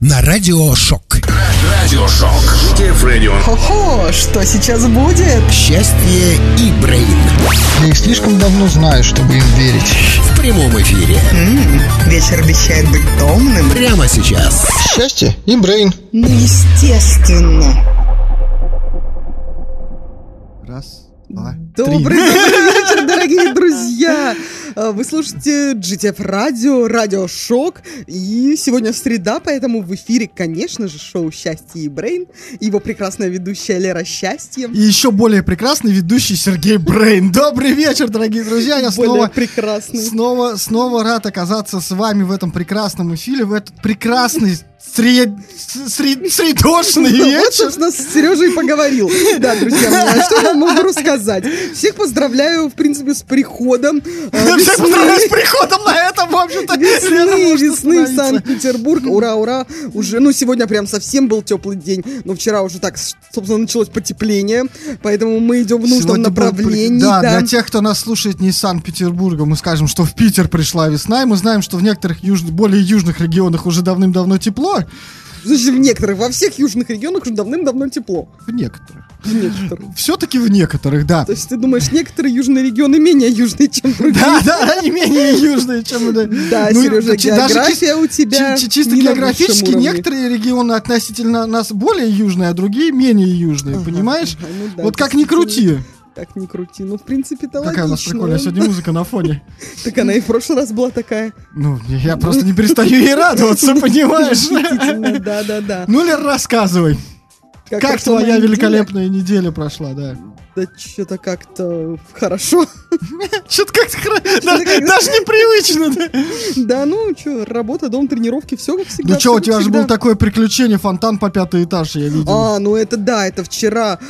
на Радиошок. Радиошок. Радио. Хо-хо, что сейчас будет? Счастье и Брейн Я их слишком давно знаю, чтобы им верить. в прямом эфире. М, вечер обещает быть томным. Прямо сейчас. Счастье и Брейн. Ну, естественно. Раз, два, Добрый, добрый вечер, дорогие друзья! А, Вы слушаете GTF радио, радио Шок. И сегодня среда, поэтому в эфире, конечно же, шоу «Счастье и Брейн». Его прекрасная ведущая Лера Счастье. И еще более прекрасный ведущий Сергей Брейн. Добрый вечер, дорогие друзья. Я Более снова, прекрасный. снова, снова рад оказаться с вами в этом прекрасном эфире, в этот прекрасный сред... сред... средошный Вот, вечер. собственно, с Сережей поговорил. Да, друзья, мои, а что я могу рассказать? Всех поздравляю, в принципе, с приходом. Всех весны. с приходом на это, в общем-то. Весны, весны в. Санкт-Петербург. Ура, ура. Уже, ну, сегодня прям совсем был теплый день. Но вчера уже так, собственно, началось потепление. Поэтому мы идем в нужном Сегодня был направлении. Да, да. для тех, кто нас слушает не из Санкт-Петербурга, мы скажем, что в Питер пришла весна, и мы знаем, что в некоторых юж- более южных регионах уже давным-давно тепло. Значит, в некоторых, во всех южных регионах уже давным-давно тепло. В некоторых. Все-таки в некоторых, да. То есть ты думаешь, некоторые южные регионы менее южные, чем другие? Да, да, они менее южные, чем... Да, Да, Ну, Сережа, география у тебя чи- чисто географически некоторые регионы относительно нас более южные, а другие менее южные, понимаешь? ну да, вот как ни крути. Как ни крути. Ну, в принципе-то Какая у нас логично. прикольная сегодня музыка на фоне. Так она и в прошлый раз была такая. Ну, я просто не перестаю ей радоваться, понимаешь? Восхитительная, Да-да-да. Ну, Лер, рассказывай. Как прошла твоя неделя? великолепная неделя прошла, да? Да что-то как-то хорошо. Что-то как-то как-то- даже непривычно. да. Ну что, работа, дом, тренировки, все как всегда. Ну что, у тебя как же было такое приключение, фонтан по пятый этаж, я видел. А, ну это да, это вчера.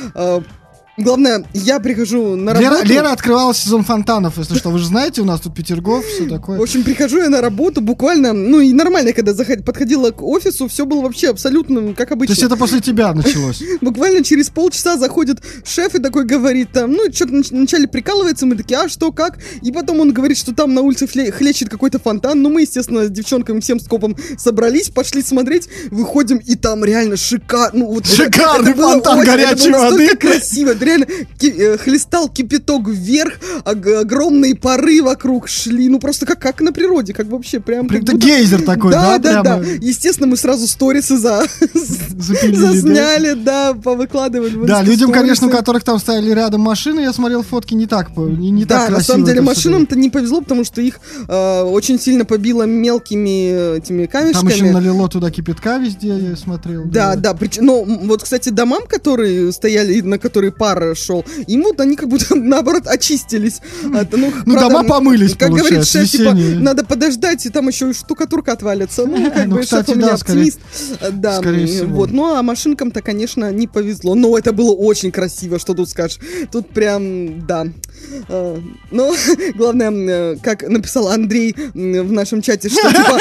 Главное, я прихожу на Лера, работу. Лера открывала сезон фонтанов, если что. Вы же знаете, у нас тут Петергоф, все В такое. общем, прихожу я на работу буквально, ну и нормально, когда заход- подходила к офису, все было вообще абсолютно как То обычно. есть это после тебя началось? Буквально через полчаса заходит шеф и такой говорит там, ну, что-то вначале прикалывается, мы такие, а что, как? И потом он говорит, что там на улице хлещет какой-то фонтан. Ну, мы, естественно, с девчонками всем скопом собрались, пошли смотреть, выходим, и там реально шикарно. Ну, вот это- Шикарный это было фонтан горячей это воды. красиво, реально ки- э, хлестал кипяток вверх, ог- огромные пары вокруг шли, ну, просто как, как на природе, как вообще прям... Прям как будто- гейзер такой, да? да, да, да. Естественно, мы сразу сторисы за... Запилили, да? засняли, да, повыкладывали. Да, людям, конечно, у которых там стояли рядом машины, я смотрел фотки, не так, не, не Да, так на красиво самом деле машинам-то не повезло, потому что их э, очень сильно побило мелкими э, этими было. Там еще камешками. налило туда кипятка везде, я смотрел. Да, да, прич- но м, вот, кстати, домам, которые стояли, на которые пар шел, им вот они как будто, наоборот, очистились. То, ну, Ну, дома помылись, Как говорит шеф, типа, надо подождать, и там еще и штукатурка отвалится. Ну, как Ну, бы, кстати, шеф у меня да, скорее- оптимист. Э, Да, скорее всего. вот. Ну, а машинкам-то, конечно, не повезло. Но это было очень красиво, что тут скажешь. Тут прям, да. Э, Ну, главное, э, как написал Андрей в нашем чате, что типа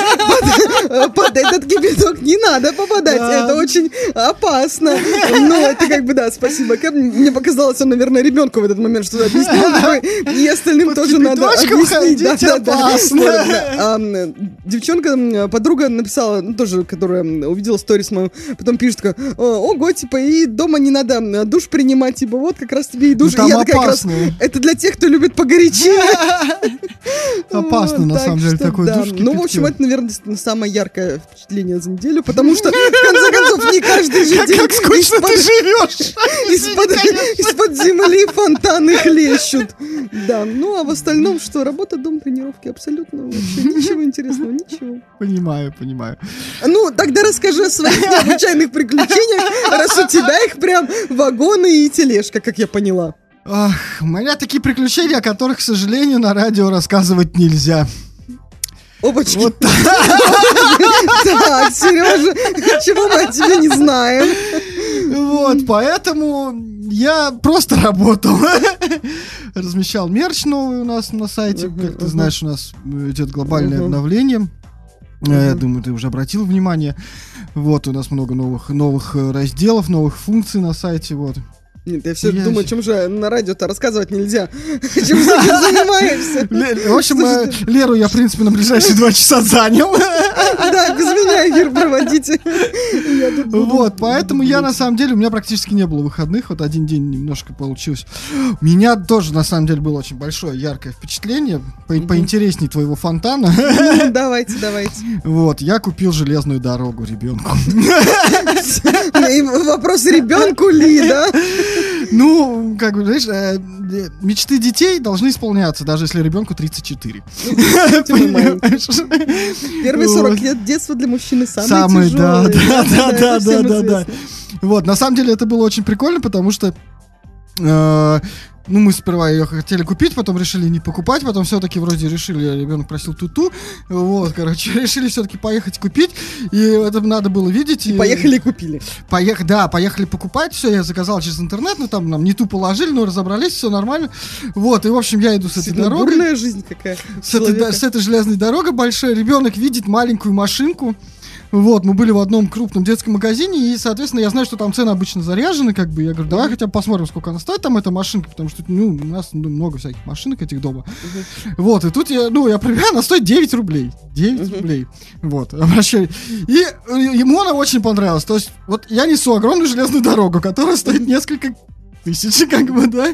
под, под этот кипяток не надо попадать, Да. это очень опасно. Ну, это как бы, да, спасибо. Мне показалось, он, наверное, ребенку в этот момент что-то объяснил, и остальным тоже надо объяснить. Да, да, да. Девчонка, подруга написала, ну, тоже, которая увидела сторис мою, потом пишет такая, «О, ого, типа, и дома не надо душ принимать, типа, вот как раз тебе и душ. Ну, И там я такая как раз, опасно. это для тех, кто любит погорячее. Опасно, на самом деле, такой душ Ну, в общем, это, наверное, самое яркое впечатление за неделю, потому что, в конце концов, не каждый же день как скучно ты живешь! Из-под, земли фонтаны хлещут. Да, ну а в остальном что? Работа, дом, тренировки, абсолютно вообще ничего интересного, ничего. Понимаю, понимаю. Ну, тогда расскажи о своих необычайных приключениях, раз у тебя их прям вагоны и тележка, как я поняла. Ах, у меня такие приключения, о которых, к сожалению, на радио рассказывать нельзя. Опачки. Вот Так, Сережа, чего мы о тебе не знаем? Вот, поэтому я просто работал. Размещал мерч новый у нас на сайте. Как ты знаешь, у нас идет глобальное обновление. Э, Я думаю, ты уже обратил внимание. Вот, у нас много новых, новых э, разделов, новых функций на сайте. Вот. Нет, я все Я думаю, чем же на радио-то рассказывать нельзя. Чем ты занимаешься? В общем, э. Леру я, в принципе, на ближайшие два часа занял. Да, без меня эфир проводите. Вот, поэтому я на самом деле, у меня практически не было выходных, вот один день немножко получилось. У меня тоже на самом деле было очень большое, яркое впечатление, по- поинтересней твоего фонтана. Ну, Давайте, давайте. Вот, я купил железную дорогу ребенку. Вопрос ребенку ли, да? Ну, как бы, знаешь, э, мечты детей должны исполняться, даже если ребенку 34. Типа мои. Понимаешь? Первые Вот. 40 лет детства для мужчины самые да, тяжелые. да, да, да, да, да. известно. Вот, на самом деле это было очень прикольно, потому что э, ну, мы сперва ее хотели купить, потом решили не покупать, потом все-таки вроде решили, ребенок просил туту, вот, короче, решили все-таки поехать купить, и это надо было видеть. и- Поехали и купили. Поех... Да, поехали покупать, все, я заказал через интернет, ну, там нам не ту положили, но разобрались, все нормально, вот, и, в общем, я иду с этой Действительно, дорогой. жизнь какая. С этой, с этой железной дорогой большой ребенок видит маленькую машинку. Вот, мы были в одном крупном детском магазине, и, соответственно, я знаю, что там цены обычно заряжены, как бы, я говорю, давай хотя бы посмотрим, сколько она стоит, там эта машинка, потому что, ну, у нас ну, много всяких машинок этих дома. Вот, и тут я, ну, я проверяю, она стоит 9 рублей. 9 рублей. Вот, обращаю. И э, ему она очень понравилась. То есть, вот я несу огромную железную дорогу, которая стоит несколько тысяч, как бы, да.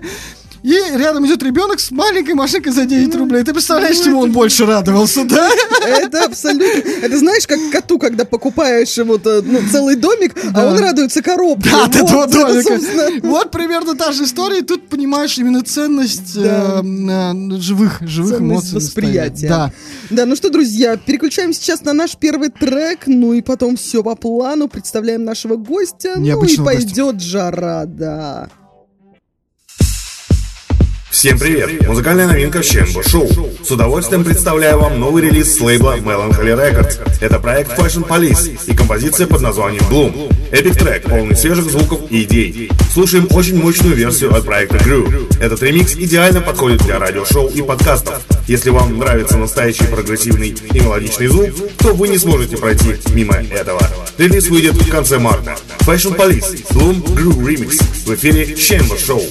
И рядом идет ребенок с маленькой машинкой за 9 рублей. Ты представляешь, ну, чему он больше радовался, да? Это абсолютно... Это знаешь, как коту, когда покупаешь вот, э, ну, целый домик, а Да. он радуется коробке. Да, от этого это, домика. Вот примерно та же история. И тут понимаешь именно ценность Да. э, э, живых, живых Ценность эмоций. восприятия. Да. Да, ну что, друзья, переключаем сейчас на наш первый трек, ну и потом все по плану, представляем нашего гостя, ну и Необычного гостя. пойдет жара, да. Всем привет! Музыкальная новинка Чембо Шоу. С удовольствием представляю вам новый релиз с лейбла Melancholy Records. Это проект Fashion Police и композиция под названием Bloom. Эпик трек, полный свежих звуков и идей. Слушаем очень мощную версию от проекта Grew. Этот ремикс идеально подходит для радиошоу и подкастов. Если вам нравится настоящий прогрессивный и мелодичный звук, то вы не сможете пройти мимо этого. Релиз выйдет в конце марта. Fashion Police, Bloom Grew Remix. В эфире Chamber Show.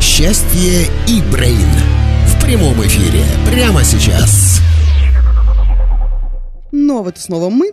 Счастье и Брейн. В прямом эфире. Прямо сейчас. Ну, а вот снова мы.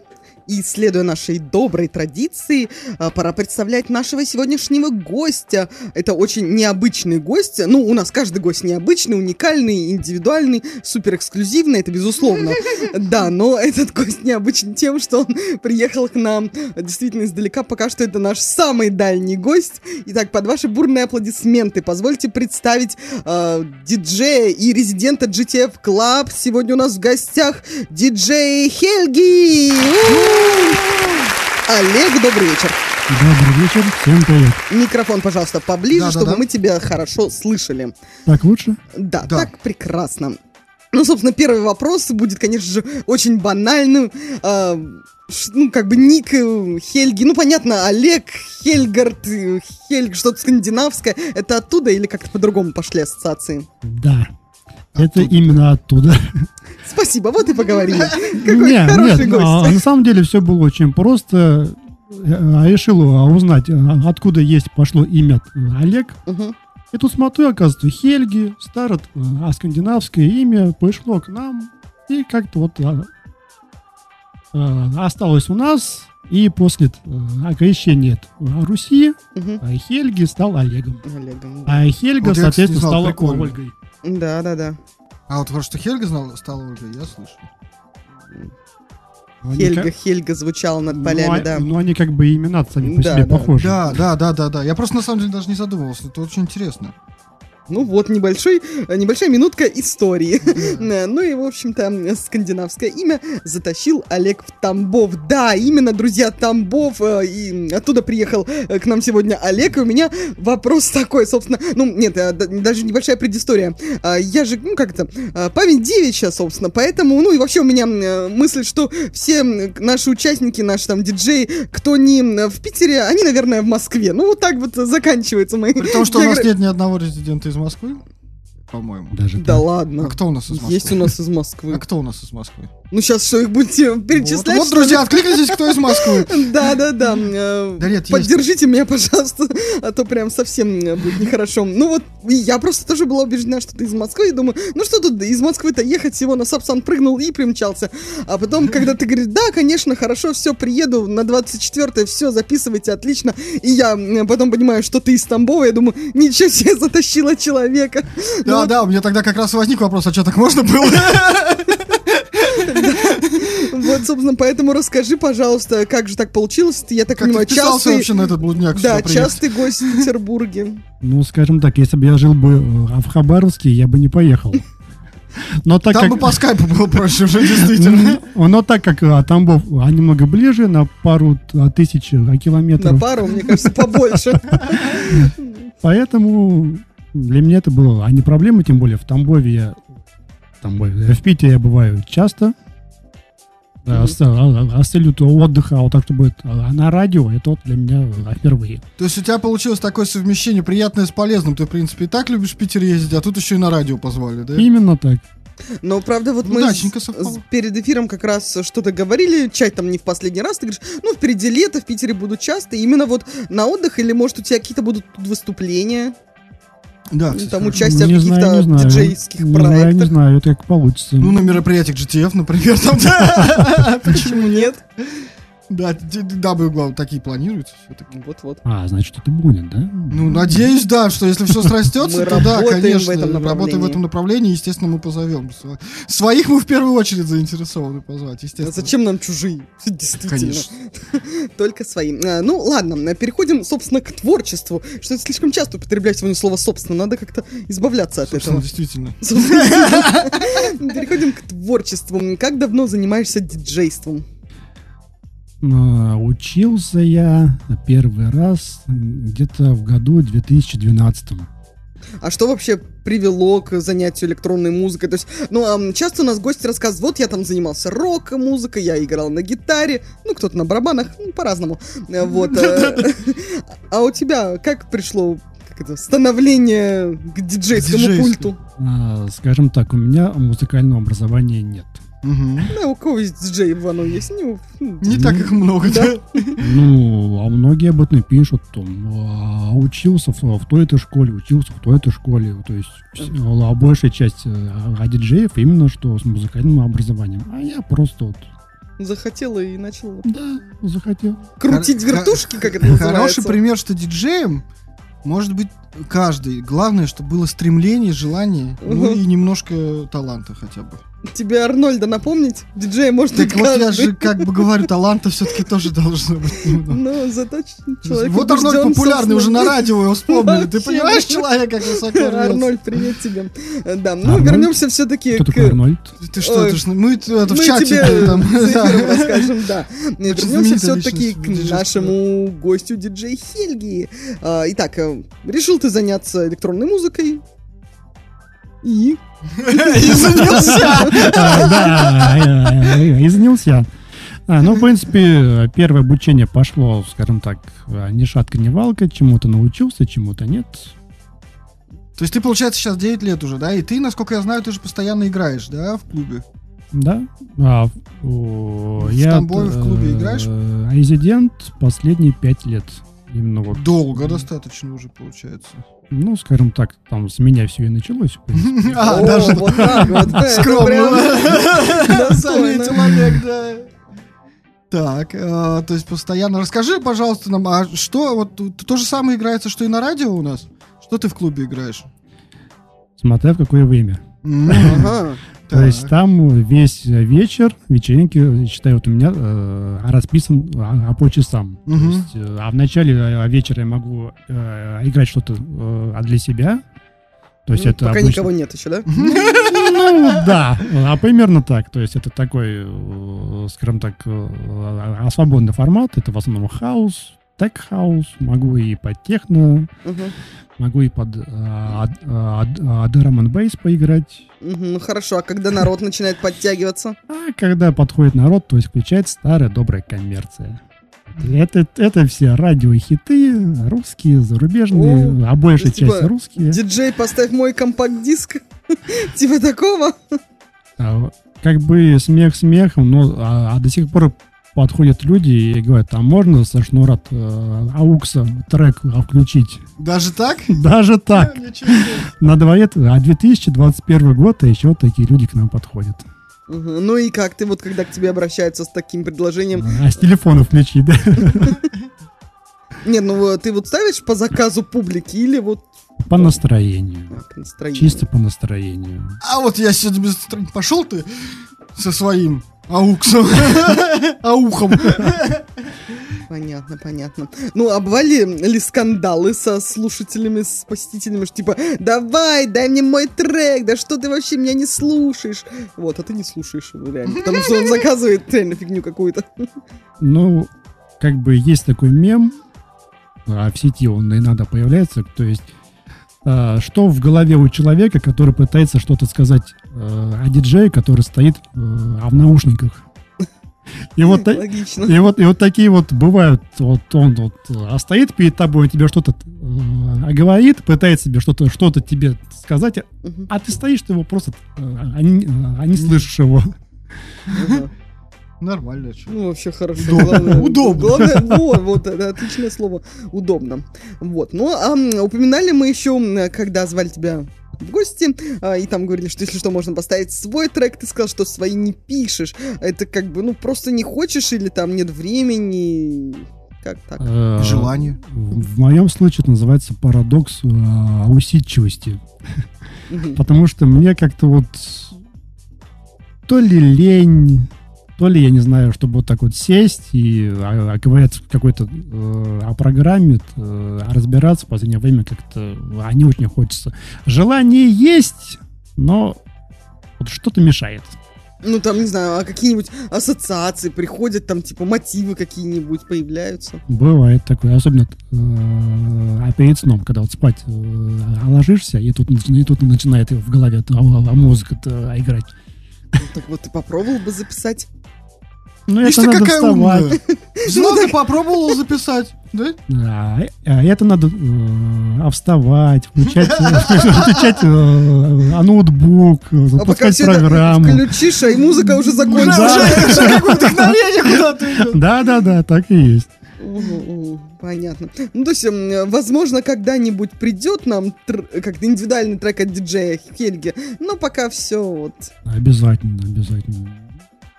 И, следуя нашей доброй традиции, а, пора представлять нашего сегодняшнего гостя. Это очень необычный гость. Ну, у нас каждый гость необычный, уникальный, индивидуальный, супер эксклюзивный, это безусловно. Да, но этот гость необычен тем, что он приехал к нам действительно издалека. Пока что это наш самый дальний гость. Итак, под ваши бурные аплодисменты позвольте представить э, диджея и резидента GTF Club. Сегодня у нас в гостях диджей Хельги! Олег, добрый вечер. Добрый вечер, всем привет. Микрофон, пожалуйста, поближе, Да-да-да. чтобы мы тебя хорошо слышали. Так лучше? Да, Да. так прекрасно. Ну, собственно, первый вопрос будет, конечно же, очень банальным. А, ш- ну, как бы ник э, Хельги, ну, понятно, Олег, Хельгард, э, Хельг, что-то скандинавское. Это оттуда или как-то по-другому пошли ассоциации? Да. Это именно оттуда. Спасибо, вот и поговорили. Какой Не, хороший нет, гость. а, на самом деле все было очень просто. Я решил а, узнать, а, откуда есть пошло имя Олег. Мгм. И тут смотрю, оказывается, Хельги, старое а, скандинавское имя, пришло к нам. И как-то вот а, а, осталось у нас. И после а, окрещения Руси а, Хельги стал Олегом. Олегом, да. А Хельга, Вот соответственно, знал, стала прикольно. Ольгой. Да, да, да. А вот что Хельга знала, стала Ольгой, я слышал. Ну, они Хельга, как- Хельга звучал над ну, полями, а- да. Ну, они как бы имена сами по Да, себе да. похожи. Да, да, да, да, да. Я просто на самом деле даже не задумывался. Это очень интересно. Ну вот, небольшой, небольшая минутка истории. Ну и, в общем-то, скандинавское имя затащил Олег в Тамбов. Да, именно, друзья, Тамбов. э, И оттуда приехал э, к нам сегодня Олег. И у меня вопрос такой, собственно. Ну, нет, э, даже небольшая предыстория. А, Я же, ну как это, память девичья, собственно. Поэтому, ну и вообще у меня мысль, что все наши участники, наши там диджеи, кто не в Питере, они, наверное, в Москве. Ну вот так вот заканчиваются мои... При том, что у нас нет ни одного резидента из Москвы, по-моему. Даже Да так. ладно. А кто у нас из Москвы? Есть у нас из Москвы. А кто у нас из Москвы? Ну, сейчас что, их будете Вот, перечислять? вот, что друзья, откликнитесь, кто из Москвы. Да, да, да. э. Поддержите меня, пожалуйста, а то прям совсем э, будет нехорошо. Ну вот, я просто тоже была убеждена, что ты из Москвы, и думаю, ну что тут из Москвы-то ехать всего на Сапсан прыгнул и примчался. А потом, когда ты говоришь, да, конечно, хорошо, все, приеду на 24-е, все, записывайте, отлично. И я потом понимаю, что ты из Тамбова, я думаю, ничего себе, затащила человека. Ну Да, вот да, у меня тогда как раз возник вопрос, а что так можно было? Вот, собственно, поэтому расскажи, пожалуйста, как же так получилось? Ты, я так Как ты понимаю, вписался частый... вообще на этот блудняк Да, частый гость в Петербурге. Ну, скажем так, если бы я жил бы э, в Хабаровске, я бы не поехал. Но так Там как... бы по скайпу было проще уже, действительно. Но так как а, Тамбов а, немного ближе, на пару а, тысяч а, На километров, пару, мне кажется, побольше. поэтому для меня это было а не проблема, тем более в Тамбове я... Тамбове, в Питере я бываю часто, а, а с целью отдыха, а вот так, чтобы а, на радио, это вот для меня а, впервые. То есть у тебя получилось такое совмещение приятное с полезным. Ты, в принципе, и так любишь в Питер ездить, а тут еще и на радио позвали, да? Именно так. Но, правда, вот мы с- перед эфиром как раз что-то говорили, чай там не в последний раз, ты говоришь, ну, впереди лето, в Питере буду часто, именно вот на отдых, или, может, у тебя какие-то будут тут выступления, Да, кстати, там участие в Не знаю, каких-то не знаю. диджейских Не знаю, не проектах. знаю, это как получится. Ну, на мероприятиях GTF, например, там. Почему нет? Да, дабы главное, такие планируются все-таки. Вот-вот. А, значит, это будет, да? Ну, надеюсь, да, что если все срастется, Мы то да, работаем в конечно, этом работаем в направлении. этом направлении, естественно, мы позовем. Сво- Своих мы в первую очередь заинтересованы позвать, А естественно. Зачем нам чужие? Действительно. Конечно. Только свои. А, Ну, ладно, а, переходим, собственно, к творчеству. Что это слишком часто употреблять сегодня слово «собственно». Надо как-то избавляться от Собственно, этого. действительно. Переходим к творчеству. Как давно занимаешься диджейством? А, Учился я первый раз где-то в году 2012. А что вообще привело к занятию электронной музыкой? То есть, ну, ам, часто у нас гости рассказывают, вот я там занимался рок-музыкой, я играл на гитаре, ну, кто-то на барабанах, ну, по-разному. Э, Вот. э, А у тебя как пришло это, становление к диджейскому пульту? А, Скажем так, у меня музыкального образования нет. Да, у кого есть диджей в ванну есть? Ну, м, Не так их много, да? Ну, а многие об этом пишут, там, а, учился в, в той-то школе, учился в той-то школе, то есть а большая часть э, а диджеев именно что с музыкальным образованием, а я просто вот, захотела и начала да, захотел. крутить Хор- вертушки, как это Хороший называется. пример, что диджеем может быть каждый. Главное, чтобы было стремление, желание, ну и немножко таланта хотя бы. Тебе Арнольда напомнить? Диджей может Так вот я же как бы говорю, таланта все-таки тоже должно быть. немного. Но зато человек Вот Арнольд популярный, уже на радио его вспомнили. Ты понимаешь, да. человек как высоко рвется? Арнольд, привет тебе. Э, Да, ну Арнольд? вернемся все-таки Кто к... такой Арнольд? Ты что, Ой. это ж мы это в Мы чате тебе там. расскажем, да. Вернемся все-таки к нашему гостю диджей Хельги. А, Итак, э, решил ты заняться электронной музыкой. И? Извинился. А, Да, изнился. А, ну, в принципе, первое обучение пошло, скажем так, ни шатка, ни валка, чему-то научился, чему-то нет. То есть ты, получается, сейчас 9 лет уже, да? И ты, насколько я знаю, ты же постоянно играешь, да, в клубе? Да. А, о, В я Тамбове в клубе э, играешь? Резидент последние пять лет. Именно вот. Долго достаточно уже, получается. Ну, скажем так, там с меня все и началось. А, даже скромно. да. Так, э, то есть постоянно. Расскажи, пожалуйста, нам, а что, вот то же самое играется, что и на радио у нас? Что ты в клубе играешь? Смотря в какое время. То есть там весь вечер, вечеринки, считай, вот у меня э, расписан а, а по часам. То Мгм. есть, э, а в начале э, вечера я могу э, играть что-то э, а для себя. То есть Ну, это Пока обычно- никого нет еще, да? Ну, да, а примерно так. То есть это такой, э, скажем так, э, а, свободный формат. Это в основном хаус, тек-хаус. Могу и под техно, Мгм. могу и под а, а, а, drum and bass поиграть. Ну хорошо, а когда народ начинает подтягиваться? А когда подходит народ, то есть включается старая добрая коммерция. Это, это все радиохиты, русские, зарубежные, а большая есть, часть типа, русские. Диджей, поставь мой компакт-диск. Типа такого? А, Как бы смех смехом, но а, а до сих пор подходят люди и говорят, а можно со шнура э, аукса трек включить? Даже так? Даже так. На дворе, а 2021 год, а еще такие люди к нам подходят. Ну и как ты вот, когда к тебе обращаются с таким предложением? А с телефона включить, да? Нет, ну э, ты вот ставишь по заказу публики или вот По настроению. а, по настроению? Чисто по настроению. А вот я сегодня без настроения. Пошел ты со своим ауксом. Аухом. Понятно, понятно. Ну, а бывали ли скандалы со слушателями, с посетителями, что типа, давай, дай мне мой трек, да что ты вообще меня не слушаешь? Вот, а ты не слушаешь его реально, потому что он заказывает реально фигню какую-то. Ну, как бы есть такой мем, а в сети он иногда появляется, то есть а, что в голове у человека, который пытается что-то сказать э, о диджее, который стоит э, а в наушниках. И вот, Логично. и вот, и вот такие вот бывают, вот он вот а стоит перед тобой, тебе что-то э, говорит, пытается тебе что-то что тебе сказать, а- Мгм. а ты стоишь, ты его просто, э, а не, а не слышишь его. Ага. Нормально, чё. Ну, вообще хорошо. Удобно. Главное, Удобно. Главное, вот, вот, это отличное слово. Удобно. Вот. Ну, а упоминали мы еще, когда звали тебя в гости, а, и там говорили, что если что, можно поставить свой трек, ты сказал, что свои не пишешь. Это как бы, ну, просто не хочешь или там нет времени, как так? Э, Желание. В моем случае это называется парадокс э, усидчивости. Потому что мне как-то вот то ли лень, то ли я не знаю, чтобы вот так вот сесть и а, а, говорят какой-то э, о программе, э, разбираться в последнее время как-то а, не очень хочется. Желание есть, но вот что-то мешает. Ну, там, не знаю, а какие-нибудь ассоциации приходят, там, типа, мотивы какие-нибудь появляются. Бывает такое, особенно э, а перед сном, когда вот спать э, ложишься, и тут, и тут начинает в голове а, а, музыка играть. Ну, так вот, ты попробовал бы записать? Ну, Ишь это ты надо какая вставать. умная. Взяла ты попробовала записать, да? А, а это надо э, а вставать, включать, включать э, ноутбук, А пока запускать все это программу. включишь, а и музыка уже закончилась. уже, уже какое вдохновение куда-то идет. Да, да, да, так и есть. Понятно. Ну, то есть, м, возможно, когда-нибудь придет нам как-то индивидуальный трек от диджея Хельги, но пока все вот... Обязательно, обязательно.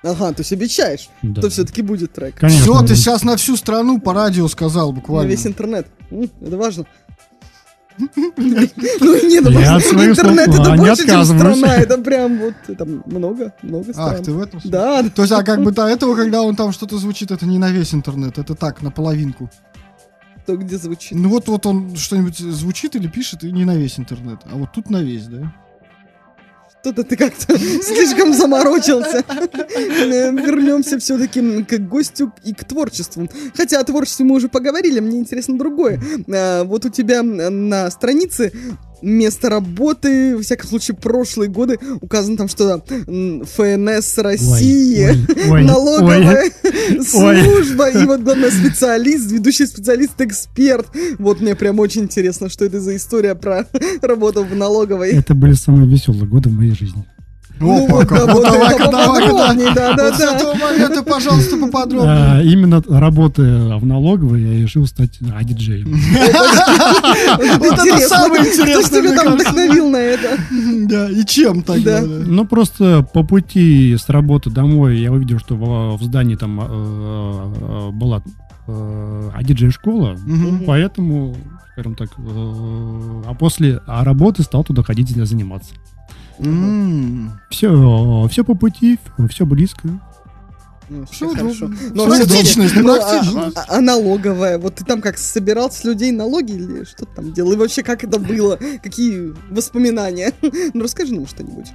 Ага, то есть обещаешь, Да. то все-таки будет трек. Конечно. Все, ты сейчас на всю страну по радио сказал На буквально. весь интернет. Это важно. Ну, не, ну, интернет это а, больше, чем страна. Это прям вот, это много, много стран. Ах, ты в этом? Да, То есть, а как бы до этого, когда он там что-то звучит, это не на весь интернет, это так, на половинку. то где звучит. Ну вот, вот он что-нибудь звучит или пишет, и не на весь интернет. А вот тут на весь, да? Что-то ты как-то слишком заморочился. Э, Вернемся все-таки к гостю и к творчеству. Хотя о творчестве мы уже поговорили, мне интересно другое. А, Вот у тебя на странице место работы, во всяком случае, прошлые годы указано там что ФНС России. Ой, ой, ой, налоговая служба и вот главное специалист, ведущий специалист, эксперт. Вот мне прям очень интересно, что это за история про работу в налоговой. Это были самые веселые годы в моей жизни. Ну Опа, вот, как. да, Вот вот давай-ка, да, да, Вот с да. этого момента, пожалуйста, поподробнее. А, именно работая в налоговой, я решил стать а, диджеем. Вот это самое Кто интересное, тебя мне там вдохновил на это? Да, и чем тогда? Да. да? Ну, просто по пути с работы домой я увидел, что в, здании там э, э, была э, диджей-школа, Мгм. поэтому, скажем так, э, а после а работы стал туда ходить и заниматься. Все, все по пути, все близко. Ну, вообще хорошо. удобно. Ну, а Практичность, ну, а- практичность. а- а налоговая? Вот ты там как собирал с людей налоги или что ты там делал? И вообще, как это было? Какие воспоминания? Ну, расскажи нам что-нибудь.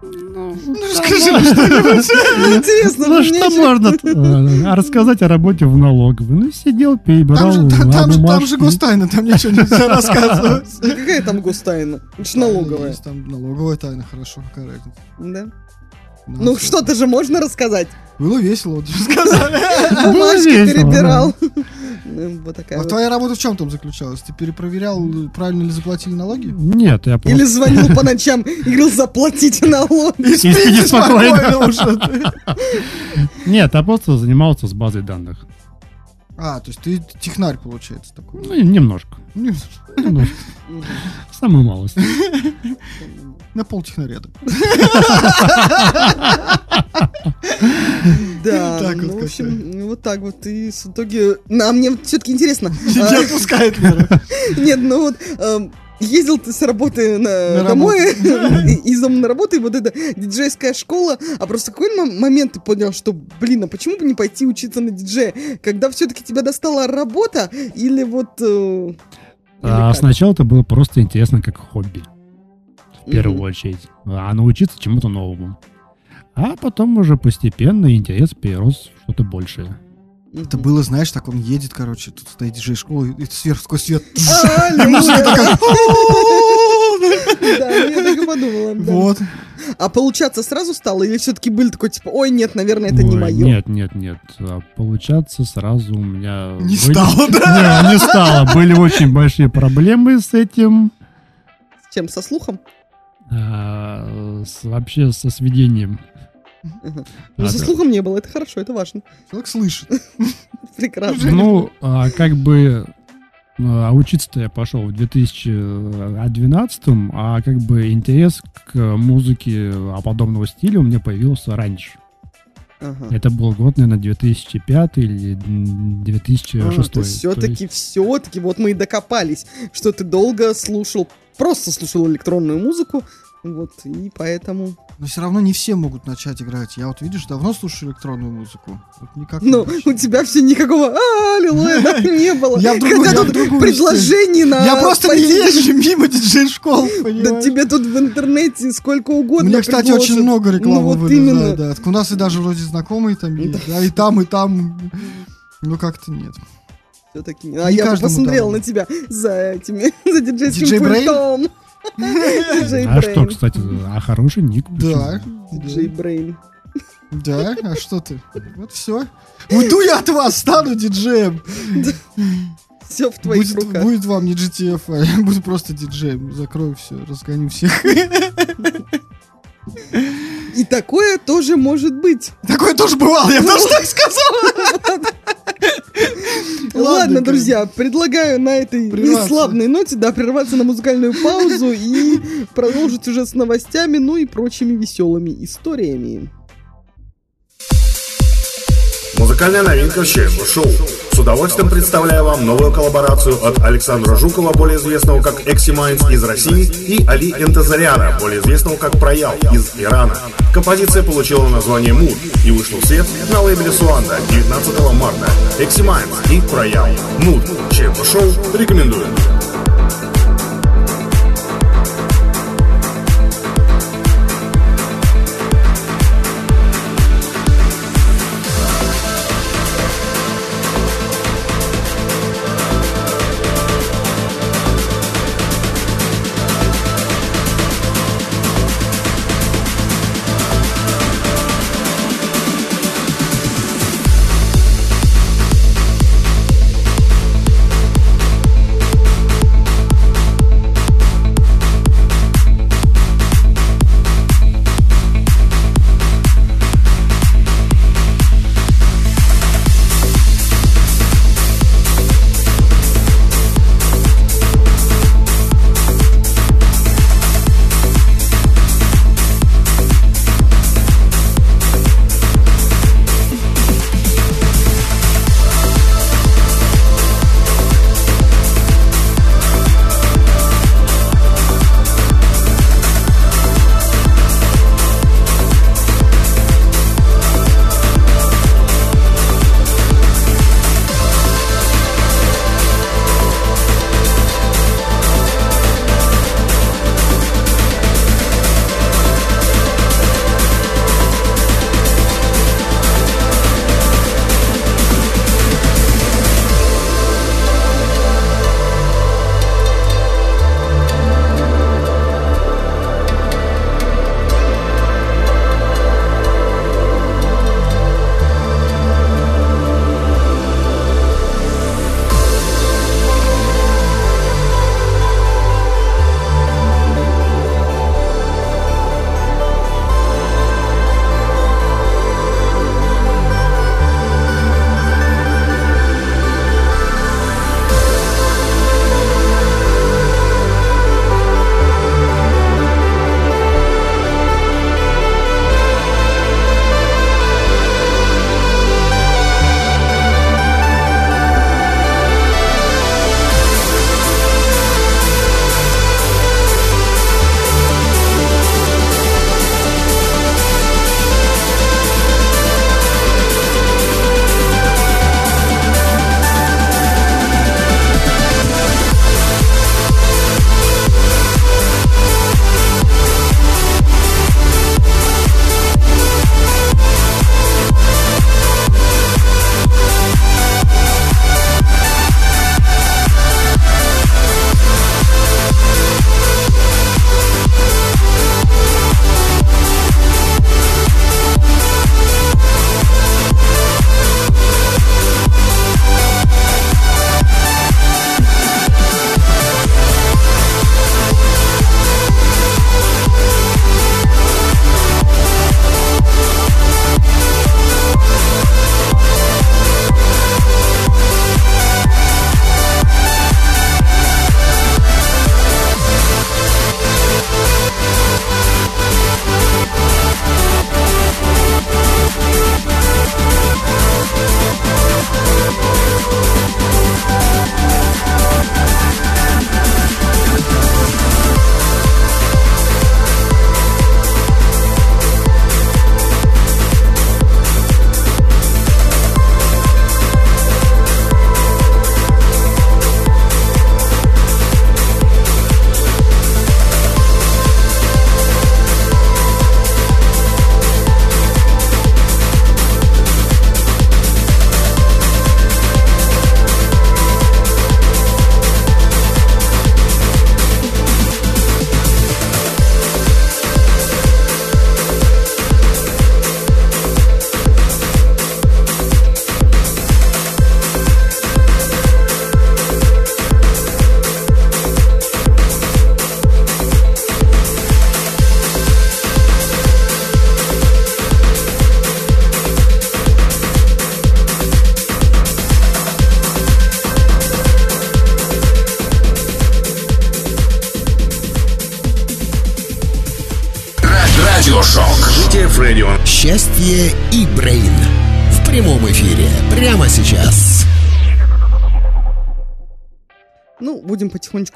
Ну, скажи нам что-нибудь. Интересно, Ну, что можно э, а рассказать о работе в налоговой? Ну, сидел, перебирал Там же, там, там гостайна, ничего нельзя рассказывать. Ну, Какая там гостайна? Это налоговая. Там налоговая тайна, хорошо, корректно. Да. Ну, что-то же можно рассказать. Было весело, вот тебе сказали. Бумажки перебирал. Ну, Вот такая А твоя работа в чем там заключалась? Ты перепроверял, правильно ли заплатили налоги? Нет, я просто... Или звонил по ночам и говорил, заплатите налоги. И спите спокойно. Нет, я просто занимался с базой данных. А, то есть ты технарь, получается, такой. Ну, немножко. Немножко. Самую малость. На пол технаря. так. Да, Так вот ну, в как-то. общем, ну, вот так вот. И в итоге... А мне все-таки интересно. Не а, отпускает. Нет, ну вот... эм, Ездил ты с работы на, На домой, из дома на работу, и вот эта диджейская школа. А просто какой момент ты понял, что, блин, а почему бы не пойти учиться на диджея? Когда все-таки тебя достала работа, или вот... э, или А как? сначала это было просто интересно как хобби. В первую Мгм. очередь. А научиться чему-то новому. А потом уже постепенно интерес перерос в что-то большее. Это было, знаешь, так он едет, короче, тут стоит диджей-школа, и сверху такой свет. А. Да, я так и подумала. да. Вот. А получаться сразу стало? Или все-таки был такой, типа, ой, нет, наверное, это не мое? Нет, нет, нет. А Получаться сразу у меня... Не стало, да? Не, не стало. Были очень большие проблемы с этим. С чем, со слухом? А, с- вообще со сведением. Ну, А, со да. слухом не было, это хорошо, это важно. Человек слышит. Прекрасно. Ну, а, как бы а, учиться-то я пошел в 2012, а как бы интерес к музыке а, подобного стиля у меня появился раньше. Ага. Это был год, наверное, 2005 или м, 2006. А, все-таки, все-таки, вот мы и докопались, что ты долго слушал, просто слушал электронную музыку, вот, и поэтому... Но все равно не все могут начать играть. Я вот, видишь, давно слушаю электронную музыку. Вот никак Ну, у тебя все никакого «А, аллилуйя» не было. Я Хотя тут другую предложений на... Я просто не езжу мимо диджей-школ, Да тебе тут в интернете сколько угодно Мне, кстати, очень много рекламы Ну, вот вылезает, да. У нас и даже вроде знакомые там и там, и там. Ну, как-то нет. Все-таки. А Не я дано. на тебя за этими, за диджейским Диджей пультом. А что, кстати, а хороший ник. Да. Диджей Брейн. Да, а что ты? Вот все. Уйду я от вас, стану диджеем. Все в твоих Будет, руках. будет вам не GTF, а я буду просто диджеем. Закрою все, разгоню всех. И такое тоже может быть. Такое тоже бывало, я тоже так сказал. Ладно, друзья, предлагаю на этой славной ноте, да, прерваться на музыкальную паузу и продолжить уже с новостями, ну и прочими веселыми историями. Музыкальная новинка Чембо Шоу. С удовольствием представляю вам новую коллаборацию от Александра Жукова, более известного как Eximinds из России, и Али Энтезаряна, более известного как Proyal из Ирана. Композиция получила название Mood и вышла в свет на лейбле Suanda 19 марта. Eximinds и Proyal. Mood. Чембо Шоу рекомендую.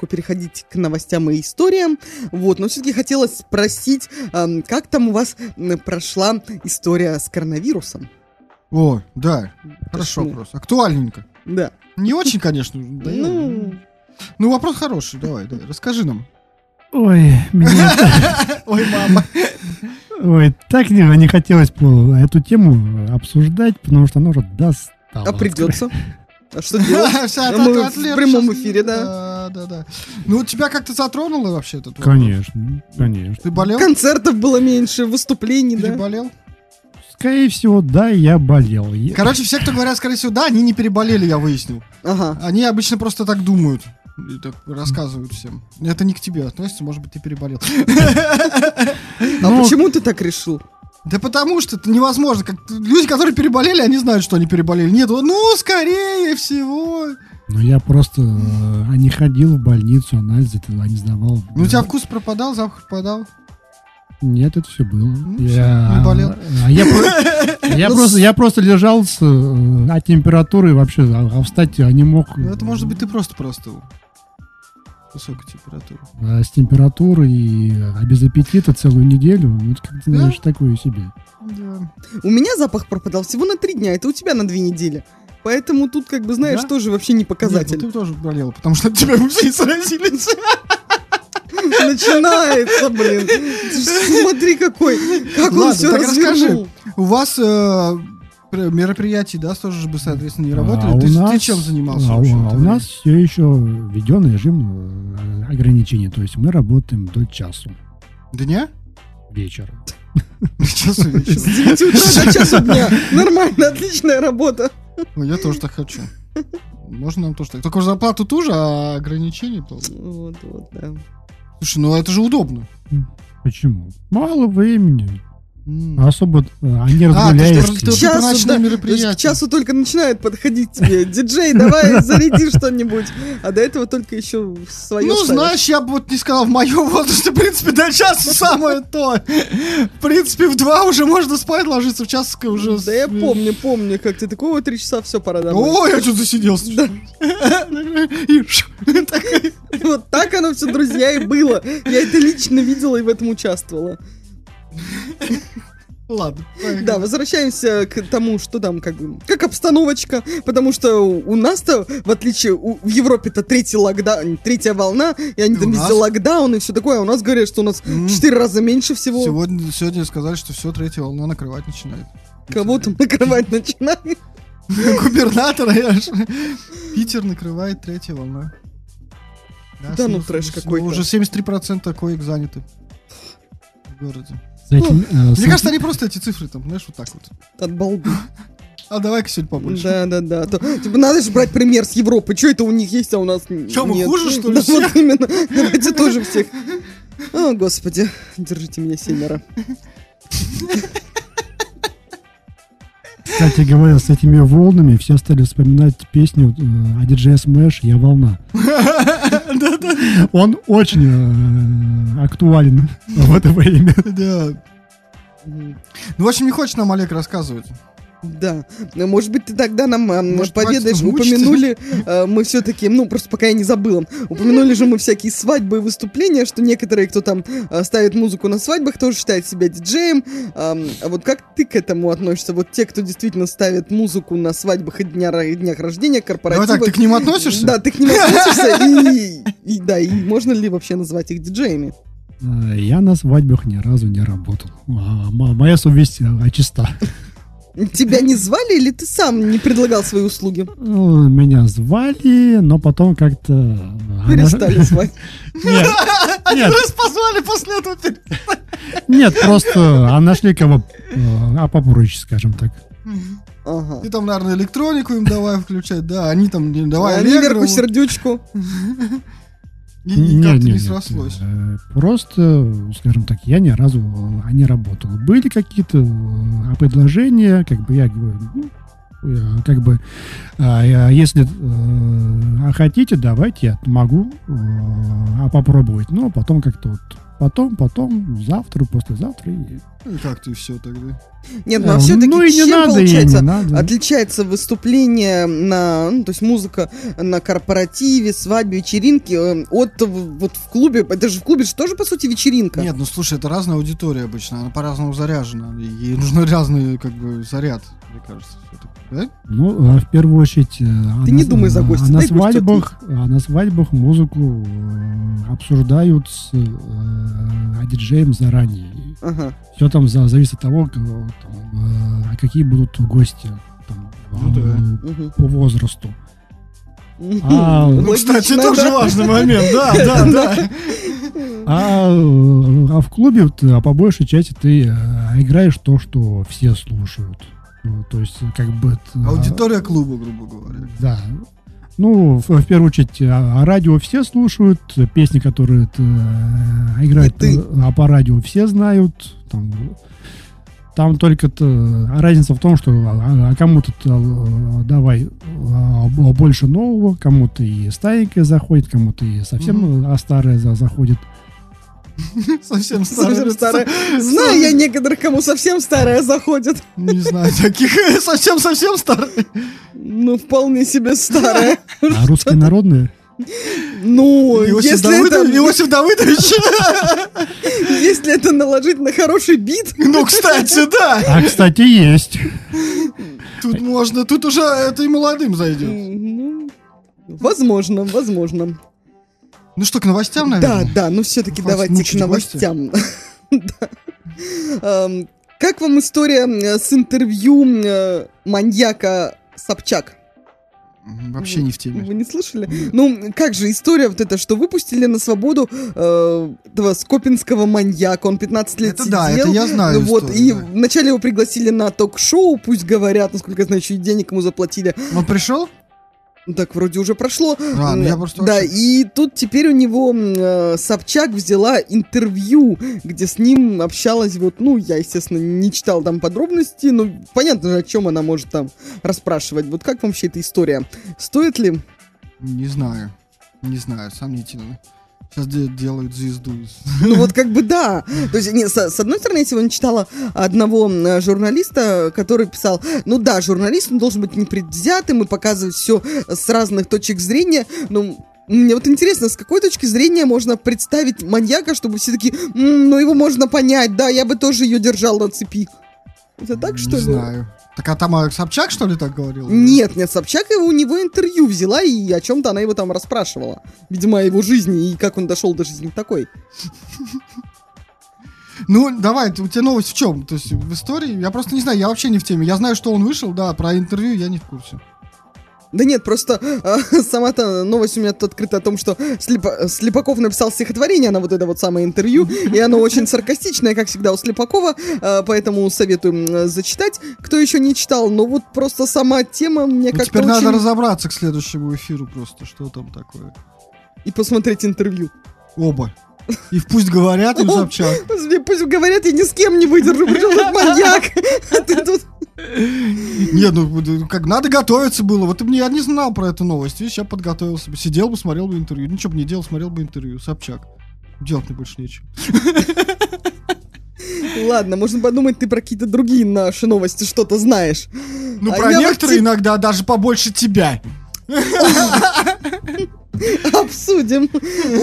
Потихонечку переходить к новостям и историям. Вот, но все-таки хотелось спросить, эм, как там у вас прошла история с коронавирусом? О, да, хорошо вопрос. Актуальненько. Да. Не очень, конечно. да, Ну, Ну, вопрос хороший, давай, давай, расскажи нам. Ой, меня Ой, мама. ой, так не, не хотелось эту тему обсуждать, потому что она уже достала. а придется. А что делать? Мы в прямом эфире, да. Да, да, да. Ну, тебя как-то затронуло вообще этот? Конечно, конечно. Ты болел? Концертов было меньше, выступлений, да? Переболел? Скорее всего, да, я болел. Короче, все, кто говорят, скорее всего, да, они не переболели, я выяснил. Ага. Они обычно просто так думают. И так рассказывают всем. Это не к тебе относится, может быть, ты переболел. А Ну, почему ты так решил? Да потому что это невозможно. Как, люди, которые переболели, они знают, что они переболели. Нет, ну, скорее всего. Ну, я просто э, а не ходил в больницу, анализы этого не сдавал. Ну, у тебя вкус пропадал, запах пропадал. Нет, это все было. Ну, я, всё, не болел. а я, про- я просто, я просто лежал с э, а температурой вообще, а, а встать я не мог. Ну, это может быть ты просто простыл. Высокая температура. А с температурой и а без аппетита целую неделю. Ну, это как ты знаешь, такое себе. Да. У меня запах пропадал всего на три дня, это у тебя на две недели. Поэтому тут, как бы, знаешь, Да? тоже вообще не Нет, показатель. ну ты тоже болел, потому что от тебя все заразились. Начинается, блин. Смотри, какой. Как он Ладно, все так развернул. У вас э, мероприятий, да, тоже же бы, соответственно, не работали. А ты, ты нас- чем занимался? А, у- вообще а у время? нас все еще введен режим э, ограничений. То есть мы работаем до часу Дня? вечера. Часу С вечера. 9 утра до часу дня. Нормально, отличная работа. Ну, я тоже так хочу. Можно нам тоже так. Только зарплату ту же, а ограничения то. Вот, вот, да. Слушай, ну это же удобно. Почему? Мало времени. М. Особо э, они А, что, ты- К часу, да, к часу только начинает подходить тебе. Диджей, давай заряди что-нибудь. А до этого только еще свое Ну, ставишь. знаешь, я бы вот не сказал, в моем возрасте, в принципе, до часа самое то. В принципе, в два уже можно спать ложиться, в час уже... Да я помню, помню, как ты такого три часа, все, пора домой. О, я что-то засиделся. Вот так оно все, друзья, и было. Я это лично видела и в этом участвовала. Ладно. Да, возвращаемся к тому, что там как бы, как обстановочка, потому что у нас-то, в отличие, у- в Европе-то третий локдаун, третья волна, и они И там везде нас? локдаун и все такое, а у нас говорят, что у нас в четыре раза меньше всего. Сегодня, сегодня сказали, что все, третья волна накрывать начинает. Кого там накрывать начинает? Губернатора, я ж- Питер накрывает третья волна. Да ну, с- трэш какой-то. Уже 73% коек заняты в городе. Этим, э, с Мне кажется, они просто эти цифры там, знаешь, вот так вот. От балды. А давай-ка сегодня побольше. Да, да, да. То, типа, надо же брать пример с Европы. Что это у них есть, а у нас Чё, мы нет? хуже, что ли, Да, всех? вот именно. Давайте тоже всех. О, господи. Держите меня, семеро. Кстати говоря, с этими волнами все стали вспоминать песню о диджее Smash «Я волна». Он очень э, актуален в это время. Ну, в общем, не хочешь нам, Олег, рассказывать. Да. Ну, Может быть, ты тогда нам а, Может, поведаешь, упомянули, а, мы все-таки, ну, просто пока я не забыла, упомянули же мы всякие свадьбы и выступления, что некоторые, кто там а, ставит музыку на свадьбах, тоже считает себя диджеем. А а вот как ты к этому относишься? Вот те, кто действительно ставит музыку на свадьбах и, дня, и днях рождения, Давай корпоративах. так, ты к ним относишься? Да, ты к ним относишься, и, и да, и можно ли вообще назвать их диджеями? Э, Я на свадьбах ни разу не работал. А, Моя совесть э, чиста. Тебя не звали или ты сам не предлагал свои услуги? Ну, Меня звали, но потом как-то... э, Перестали звать. Нет, нет, Раз позвали после этого. нет, просто а нашли кого э, а попроще, скажем так. Ага. Ты там, наверное, электронику им давай включать, да, они там, давай, А Аллегро, Ливерку, вот. сердючку. И, и Не, как-то не, срослось. э, Просто, скажем так, я ни разу э, не работал. Были какие-то э, предложения, как бы я говорю, ну, как бы, а, если а хотите, давайте я могу а попробовать. Но потом как-то вот потом, потом, завтра, послезавтра. И... Ну, как-то и все тогда. Нет, ну а Э, все-таки ну и не чем надо, и получается не надо. отличается выступление на, ну, то есть музыка на корпоративе, свадьбе, вечеринке э, от вот в клубе, это же в клубе же тоже по сути вечеринка. Нет, ну слушай, это разная аудитория обычно, она по-разному заряжена. и Ей нужен разный, как бы, заряд, мне кажется. Да? Ну, а в первую очередь... э, а Ты на- не думай за гостя, а на свадьбах, а на свадьбах музыку э, обсуждают с э, а диджеем заранее. Ага. Все там за- зависит от того, к- там, э, какие будут гости там, Ну э, да. По возрасту. А, Ну, Логично, кстати, тоже да. важный момент, да, да, да. А, э, а в клубе а по большей части ты э, играешь то, что все слушают. Ну, то есть, как бы... это, Аудитория клуба, грубо говоря. Да. Ну, в, в первую очередь, а, а радио все слушают, песни, которые э, играют И ты. а по радио все знают. Там, там только -то разница в том, что а, а кому-то э, давай а, больше нового, кому-то и старенькое заходит, кому-то и совсем а, старое за- заходит. Совсем старый. Совсем старая. Знаю я некоторых, кому совсем старая заходит. Не знаю, таких совсем-совсем старый. Ну, вполне себе старая. А русские народные? Ну, Иосиф если это, Давыдович. Иосиф Давыдович. если это наложить на хороший бит, Ну, кстати, да. А, кстати, есть. Тут можно, тут уже это и молодым зайдет. ну, возможно, возможно. Ну что, к новостям, Да, наверное? да, ну все-таки давайте к новостям. Да. Эм, Как вам история с интервью э, маньяка Собчак? Вообще не в теме. Вы не слышали? Ну, как же история вот эта, что выпустили на свободу э, этого скопинского маньяка, он 15 лет Это сидел. да, это я знаю Вот, и да. вначале его пригласили на ток-шоу, пусть говорят, насколько я знаю, еще и денег ему заплатили. Он пришел? Ну, Так, вроде уже прошло. А, ну я просто Да, и тут теперь у него э, Собчак взяла интервью, где с ним общалась вот, ну, я, естественно, не читал там подробности, но понятно же, о чем она может там расспрашивать. Вот как вам вообще эта история? Стоит ли? Не знаю. Не знаю, сомнительно. Сейчас делают звезду. Ну вот как бы да. То есть, не, с, с одной стороны, я сегодня читала одного журналиста, который писал, ну да, журналист он должен быть непредвзятым и показывать все с разных точек зрения, но мне вот интересно, с какой точки зрения можно представить маньяка, чтобы все таки ну его можно понять, да, я бы тоже ее держал на цепи. Это так, что Не ли? знаю. Так а там а, Собчак, что ли, так говорил? Нет, нет, Собчак его, у него интервью взяла, и о чем-то она его там расспрашивала. Видимо, о его жизни и как он дошел до жизни такой. Ну, давай, у тебя новость в чем? То есть в истории? Я просто не знаю, я вообще не в теме. Я знаю, что он вышел, да, про интервью я не в курсе. Да нет, просто э, сама-то новость у меня тут открыта о том, что Слепа- Слепаков написал стихотворение на вот это вот самое интервью, и оно очень саркастичное, как всегда у Слепакова, э, поэтому советую м, зачитать. Кто еще не читал, но вот просто сама тема мне Ну, как-то теперь надо очень... разобраться к следующему эфиру просто, что там такое. И посмотреть интервью. Оба. И в пусть говорят, и в Собчак. Пусть говорят, я ни с кем не выдержу, причем тут маньяк. А ты тут... Нет, ну ну, как надо готовиться было. Вот мне я не знал про эту новость. Видишь, я подготовился бы. Сидел бы, смотрел бы интервью. Ничего бы не делал, смотрел бы интервью. Собчак. Делать мне больше нечего. Ладно, можно подумать, ты про какие-то другие наши новости что-то знаешь. Ну, А про вот некоторые те- иногда даже побольше тебя. Обсудим.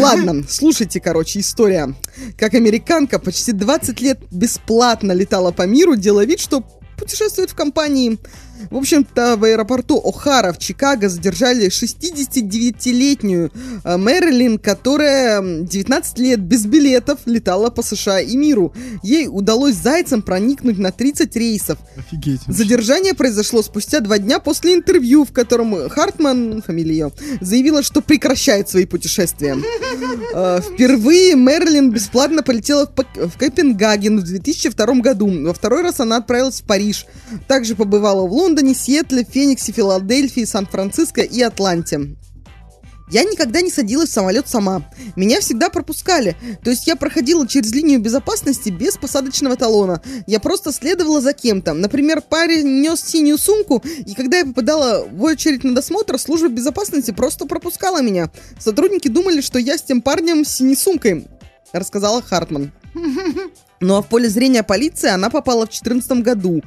Ладно, слушайте, короче, история. Как американка почти 20 лет бесплатно летала по миру, делая вид, что путешествует в компании. В общем-то, в аэропорту О'Хара в Чикаго задержали 69-летнюю э, Мэрилин, которая м, 19 лет без билетов летала по США и миру. Ей удалось зайцем проникнуть на 30 рейсов. Офигеть. Задержание произошло спустя два дня после интервью, в котором Хартман, фамилия ее, заявила, что прекращает свои путешествия. Э, Впервые Мерлин бесплатно полетела в Копенгаген в 2002 году. Во второй раз она отправилась в Париж. Также побывала в Лондоне, Сиэтле, Фениксе, Филадельфии, Сан-Франциско и Атланте. Я никогда не садилась в самолет сама. Меня всегда пропускали. То есть я проходила через линию безопасности без посадочного талона. Я просто следовала за кем-то. Например, парень нес синюю сумку, и когда я попадала в очередь на досмотр, служба безопасности просто пропускала меня. Сотрудники думали, что я с тем парнем с синей сумкой. рассказала Хартман. Ну а в поле зрения полиции она попала в 2014 году.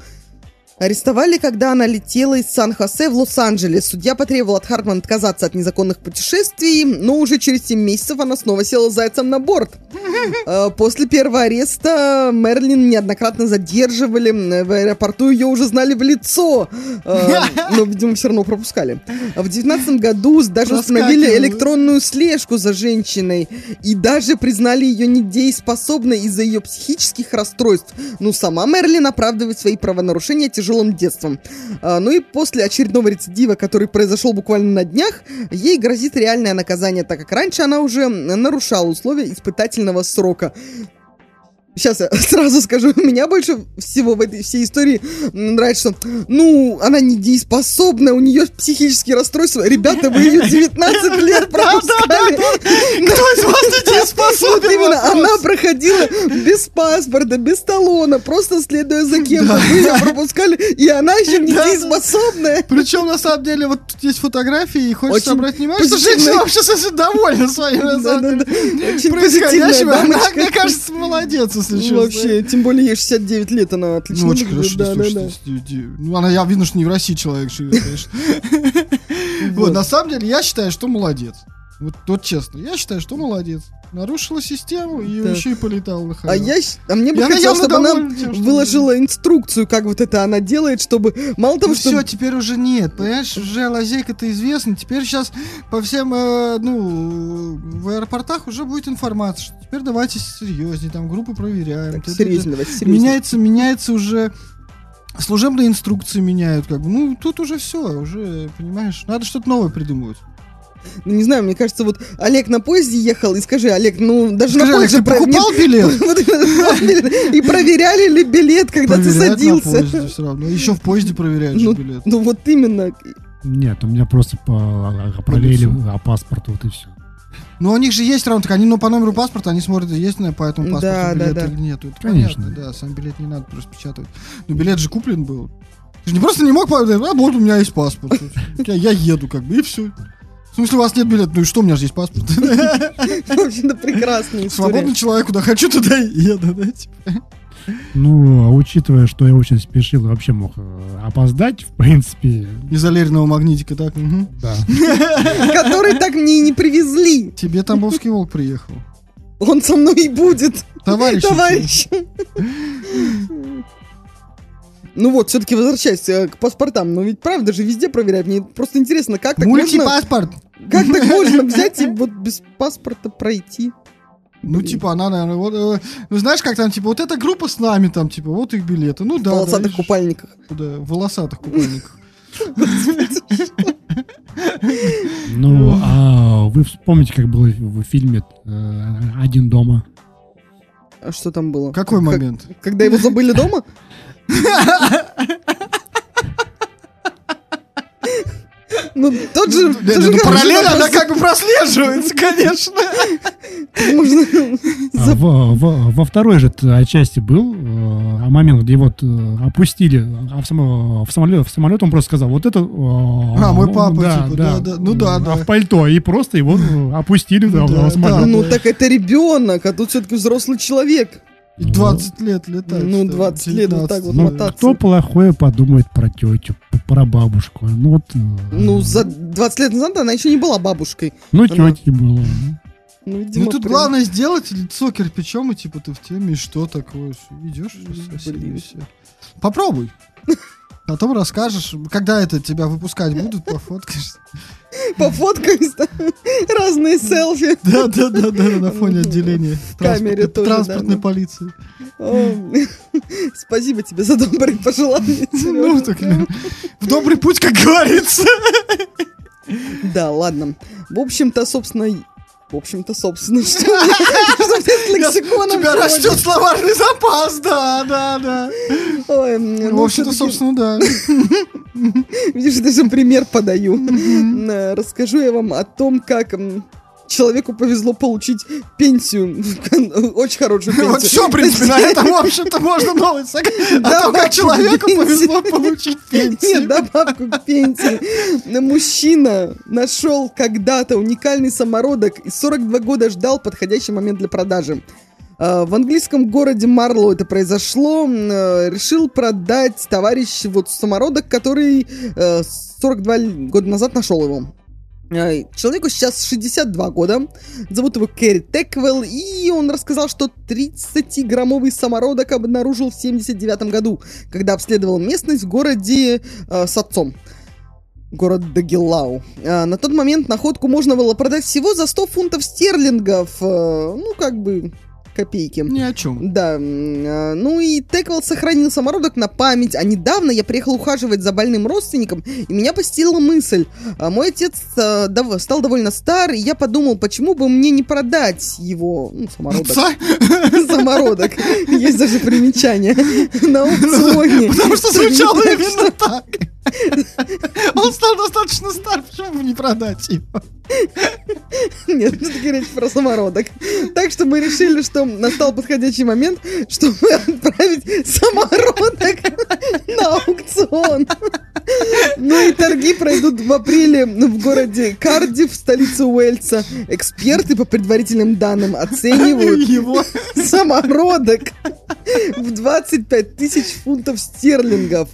Арестовали, когда она летела из Сан-Хосе в Лос-Анджелес. Судья потребовал от Хартман отказаться от незаконных путешествий, но уже через 7 месяцев она снова села зайцем на борт. Э, После первого ареста Мерлин неоднократно задерживали. В аэропорту ее уже знали в лицо. Э, Но, видимо, все равно пропускали. В 2019 году даже установили электронную слежку за женщиной. И даже признали ее недееспособной из-за ее психических расстройств. Ну, сама Мерлин оправдывает свои правонарушения тяжелым детством. А, Ну и после очередного рецидива, который произошел буквально на днях, ей грозит реальное наказание, так как раньше она уже нарушала условия испытательного срока. Сейчас я сразу скажу, меня больше всего в этой всей истории нравится, что, ну, она недееспособная, у нее психические расстройства. Ребята, вы ее 19 лет пропускали. Кто из вас недееспособен? Именно, она проходила без паспорта, без талона, просто следуя за кем-то. Вы ее пропускали, и она еще недееспособная. Причем, на самом деле, вот тут есть фотографии, и хочется обратить внимание, что женщина вообще совсем довольна своим, на самом деле, происходящим. Она, мне кажется, молодец, если честно. Ну, Вообще, тем более ей 69 лет, она отлично Ну, очень выглядит. хорошо, Да, да, да. ди- Ну, она, я видно, что не в России человек живет, конечно. Вот, на самом деле, я считаю, что молодец. Вот, вот честно, я считаю, что молодец. Нарушила систему и Да. еще и полетала на А, я, а мне бы она хотелось, чтобы она тем, что выложила инструкцию, как вот это она делает, чтобы мало того, Ну что... все, теперь уже нет, понимаешь, уже лазейка-то известна, теперь сейчас по всем, э, ну, в аэропортах уже будет информация, что теперь давайте серьезнее, там группы проверяем. Так, серьезнее, давайте серьезнее. Меняется, меняется уже, служебные инструкции меняют, как бы, ну, тут уже все, уже, понимаешь, надо что-то новое придумывать. Ну, не знаю, мне кажется, вот Олег на поезде ехал, и скажи, Олег, ну, даже Скажи, на Олег, поезде... ты про- покупал нет, билет? И проверяли ли билет, когда ты садился. поезде все равно, еще в поезде проверяют же Ну, билет. ну, вот именно. Нет, у меня просто по, проверили а, паспорт, вот и все. Ну, у них же есть равно, так они, ну, по номеру паспорта, они смотрят, есть на по этому паспорту Да, билет да. или нет. Это Конечно. понятно, да, сам билет не надо просто печатать. Ну, билет же куплен был. Ты же не просто не мог а вот у меня есть паспорт. Я, я еду, как бы, и все. В смысле, у вас нет билета? Ну и что, у меня же есть паспорт. Вообще-то прекрасная история. Свободный человек, куда хочу, туда и еду, да, типа. Ну, а учитывая, что я очень спешил, вообще мог э, опоздать, в принципе, Из аллерного магнитика, так, мгм. да. Который так мне и не привезли. Тебе Тамбовский волк приехал. Он со мной и будет, Товарищ. товарищ. Ну вот, все-таки возвращаясь э, к паспортам. Ну ведь правда же везде проверяют. Мне просто интересно, как так можно... Мультипаспорт. Как так можно взять и вот без паспорта пройти? Ну, Блин. типа, она, наверное, вот, э, ну, знаешь, как там, типа, вот эта группа с нами, там, типа, вот их билеты. Ну, В да. да, полосатых и- купальниках. Да, в волосатых купальниках. Ну, а вы вспомните, как было в в фильме э, «Один дома». А что там было? Какой Как- момент? Когда его забыли дома? Ну, тот же... Ну, тот же ну, как- параллель, она как бы прослеживается, конечно. Можно... А во, во- во второй же части был э, момент, где вот э, опустили, а в, само- в самолет, в самолет он просто сказал, вот это... э, А, мой ну, папа, типа, да, да, ну да, а да. в пальто, и просто его э, опустили да, Да, в самолет. да. Ну, так это ребенок, а тут все-таки взрослый человек. И 20 лет летать. Ну, что ли, 20 лет вот так 19, вот Ну, мотаться. кто плохое подумает про тетю, про бабушку? Ну, вот... э, Ну, за 20 лет назад она еще не была бабушкой. Ну, она- тети было. Ну, видимо, Ну, тут прям- главное сделать лицо кирпичом, и типа ты в теме, и что такое? Идешь, Блин. все. Попробуй. Потом расскажешь, когда это тебя выпускать будут, пофоткаешь. Пофоткаюсь, да. разные селфи. Да, да, да, да, на фоне отделения камере транспортной- тоже, транспортной да, да. полиции. О, Спасибо тебе за добрые пожелания, Ну, так, в добрый путь, как говорится. Да, ладно. В общем-то, собственно, в общем-то, собственно, что с У лексиконом тебя растет словарный запас, да, да, да. Ой, ну, В общем-то, собственно, да. Видишь, даже пример подаю. Э, Расскажу я вам о том, как человеку повезло получить пенсию, очень хорошую пенсию. Вот все, в принципе, на этом, в общем-то, можно новость сказать. О том, как человеку повезло получить Нет, пенсию. добавку к пенсии. Мужчина нашел когда-то уникальный самородок и 42 года ждал подходящий момент для продажи. А, В английском городе Марло это произошло. Э, Решил продать товарищ вот самородок, который э, 42 л- года назад нашел его. Э, Человеку сейчас 62 года. Зовут его Кэрри Теквелл. И он рассказал, что 30-граммовый самородок обнаружил в 79 году, когда обследовал местность в городе э, с отцом. Город Дагелау. А, на тот момент находку можно было продать всего за 100 фунтов стерлингов. э, ну, как бы, копейки. Ни о чем. Да, а, ну и Теквелл сохранил самородок на память, а недавно я приехал ухаживать за больным родственником, и меня посетила мысль. А, Мой отец а, стал довольно стар, и я подумал, почему бы мне не продать его, ну, самородок. Самородок. Есть даже примечание на аукционе. Потому что звучало именно так. Он стал достаточно стар, почему бы не продать его? Нет, все-таки речь про самородок. Так что мы решили, что настал подходящий момент, чтобы отправить самородок на аукцион. Ну и торги пройдут в апреле в городе Кардив, столице Уэльса. Эксперты по предварительным данным оценивают Его. самородок в 25 тысяч фунтов стерлингов.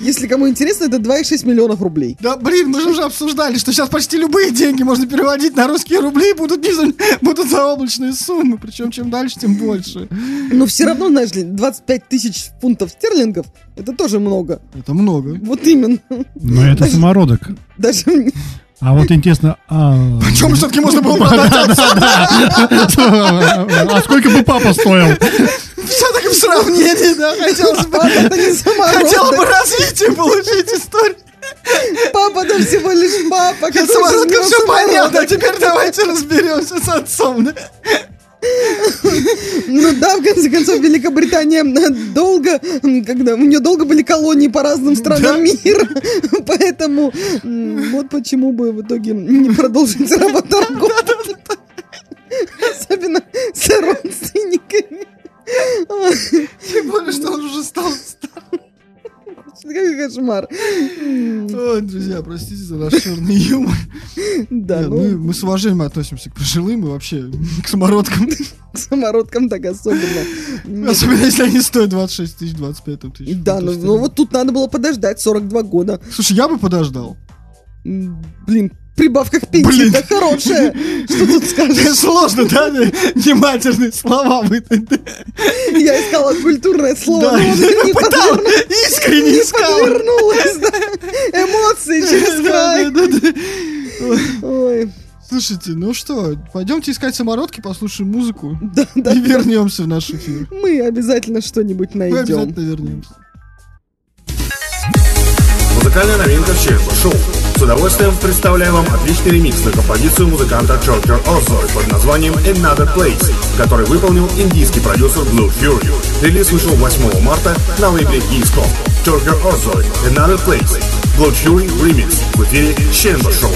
Если кому интересно, это 2,6 миллионов рублей. Да, блин, мы же уже обсуждали, что сейчас почти любые деньги можно переводить на русские рубли и будут, не за, будут заоблачные суммы. Причем чем дальше, тем больше. Но все равно, знаешь ли, 25 тысяч фунтов стерлингов, это тоже много. Это много. Вот именно. Но это самородок. Даже А вот интересно, а... Чем все-таки можно было продать А сколько бы папа стоил? Все-таки в сравнении, да, хотелось бы, не хотела бы развитие получить историю. Папа, да всего лишь папа. С который самородком снял все самородок. понятно, а теперь давайте разберемся с отцом. да. Ну да, в конце концов, Великобритания долго, когда у нее долго были колонии по разным странам мира, поэтому вот почему бы в итоге не продолжить работорговлю. Особенно с родственниками. Тем более, что он уже стал старым. Какой кошмар. Ой, друзья, простите за наш черный юмор. Да, Нет, ну, мы, мы с уважением относимся к пожилым и вообще к самородкам. к самородкам так особенно. Особенно, если они стоят 26 тысяч, 25 там тысяч. Да, ну, фунтов ну вот тут надо было подождать 42 года. Слушай, я бы подождал. Блин, прибавка к пенсии Блин. так хорошая. Что тут скажешь? Сложно, да? Не матерные слова выдать. да? Я искала культурное слово, Да, но не пытал, искренне не искал. подвернулась, да. Эмоции через край. Да, да, да. Ой, Слушайте, ну что, пойдемте искать самородки, послушаем музыку да, да. и вернемся в наш эфир. Мы обязательно что-нибудь Мы найдем. обязательно вернемся. Музыкальная новинка в Черепа Шоу. С удовольствием представляю вам отличный ремикс на композицию музыканта Джорджа Озой под названием Another Place, который выполнил индийский продюсер Blue Fury. Релиз вышел 8 марта на лейбле East Джорджа Озой Another Place. Blue Fury Remix в эфире Черепа Шоу.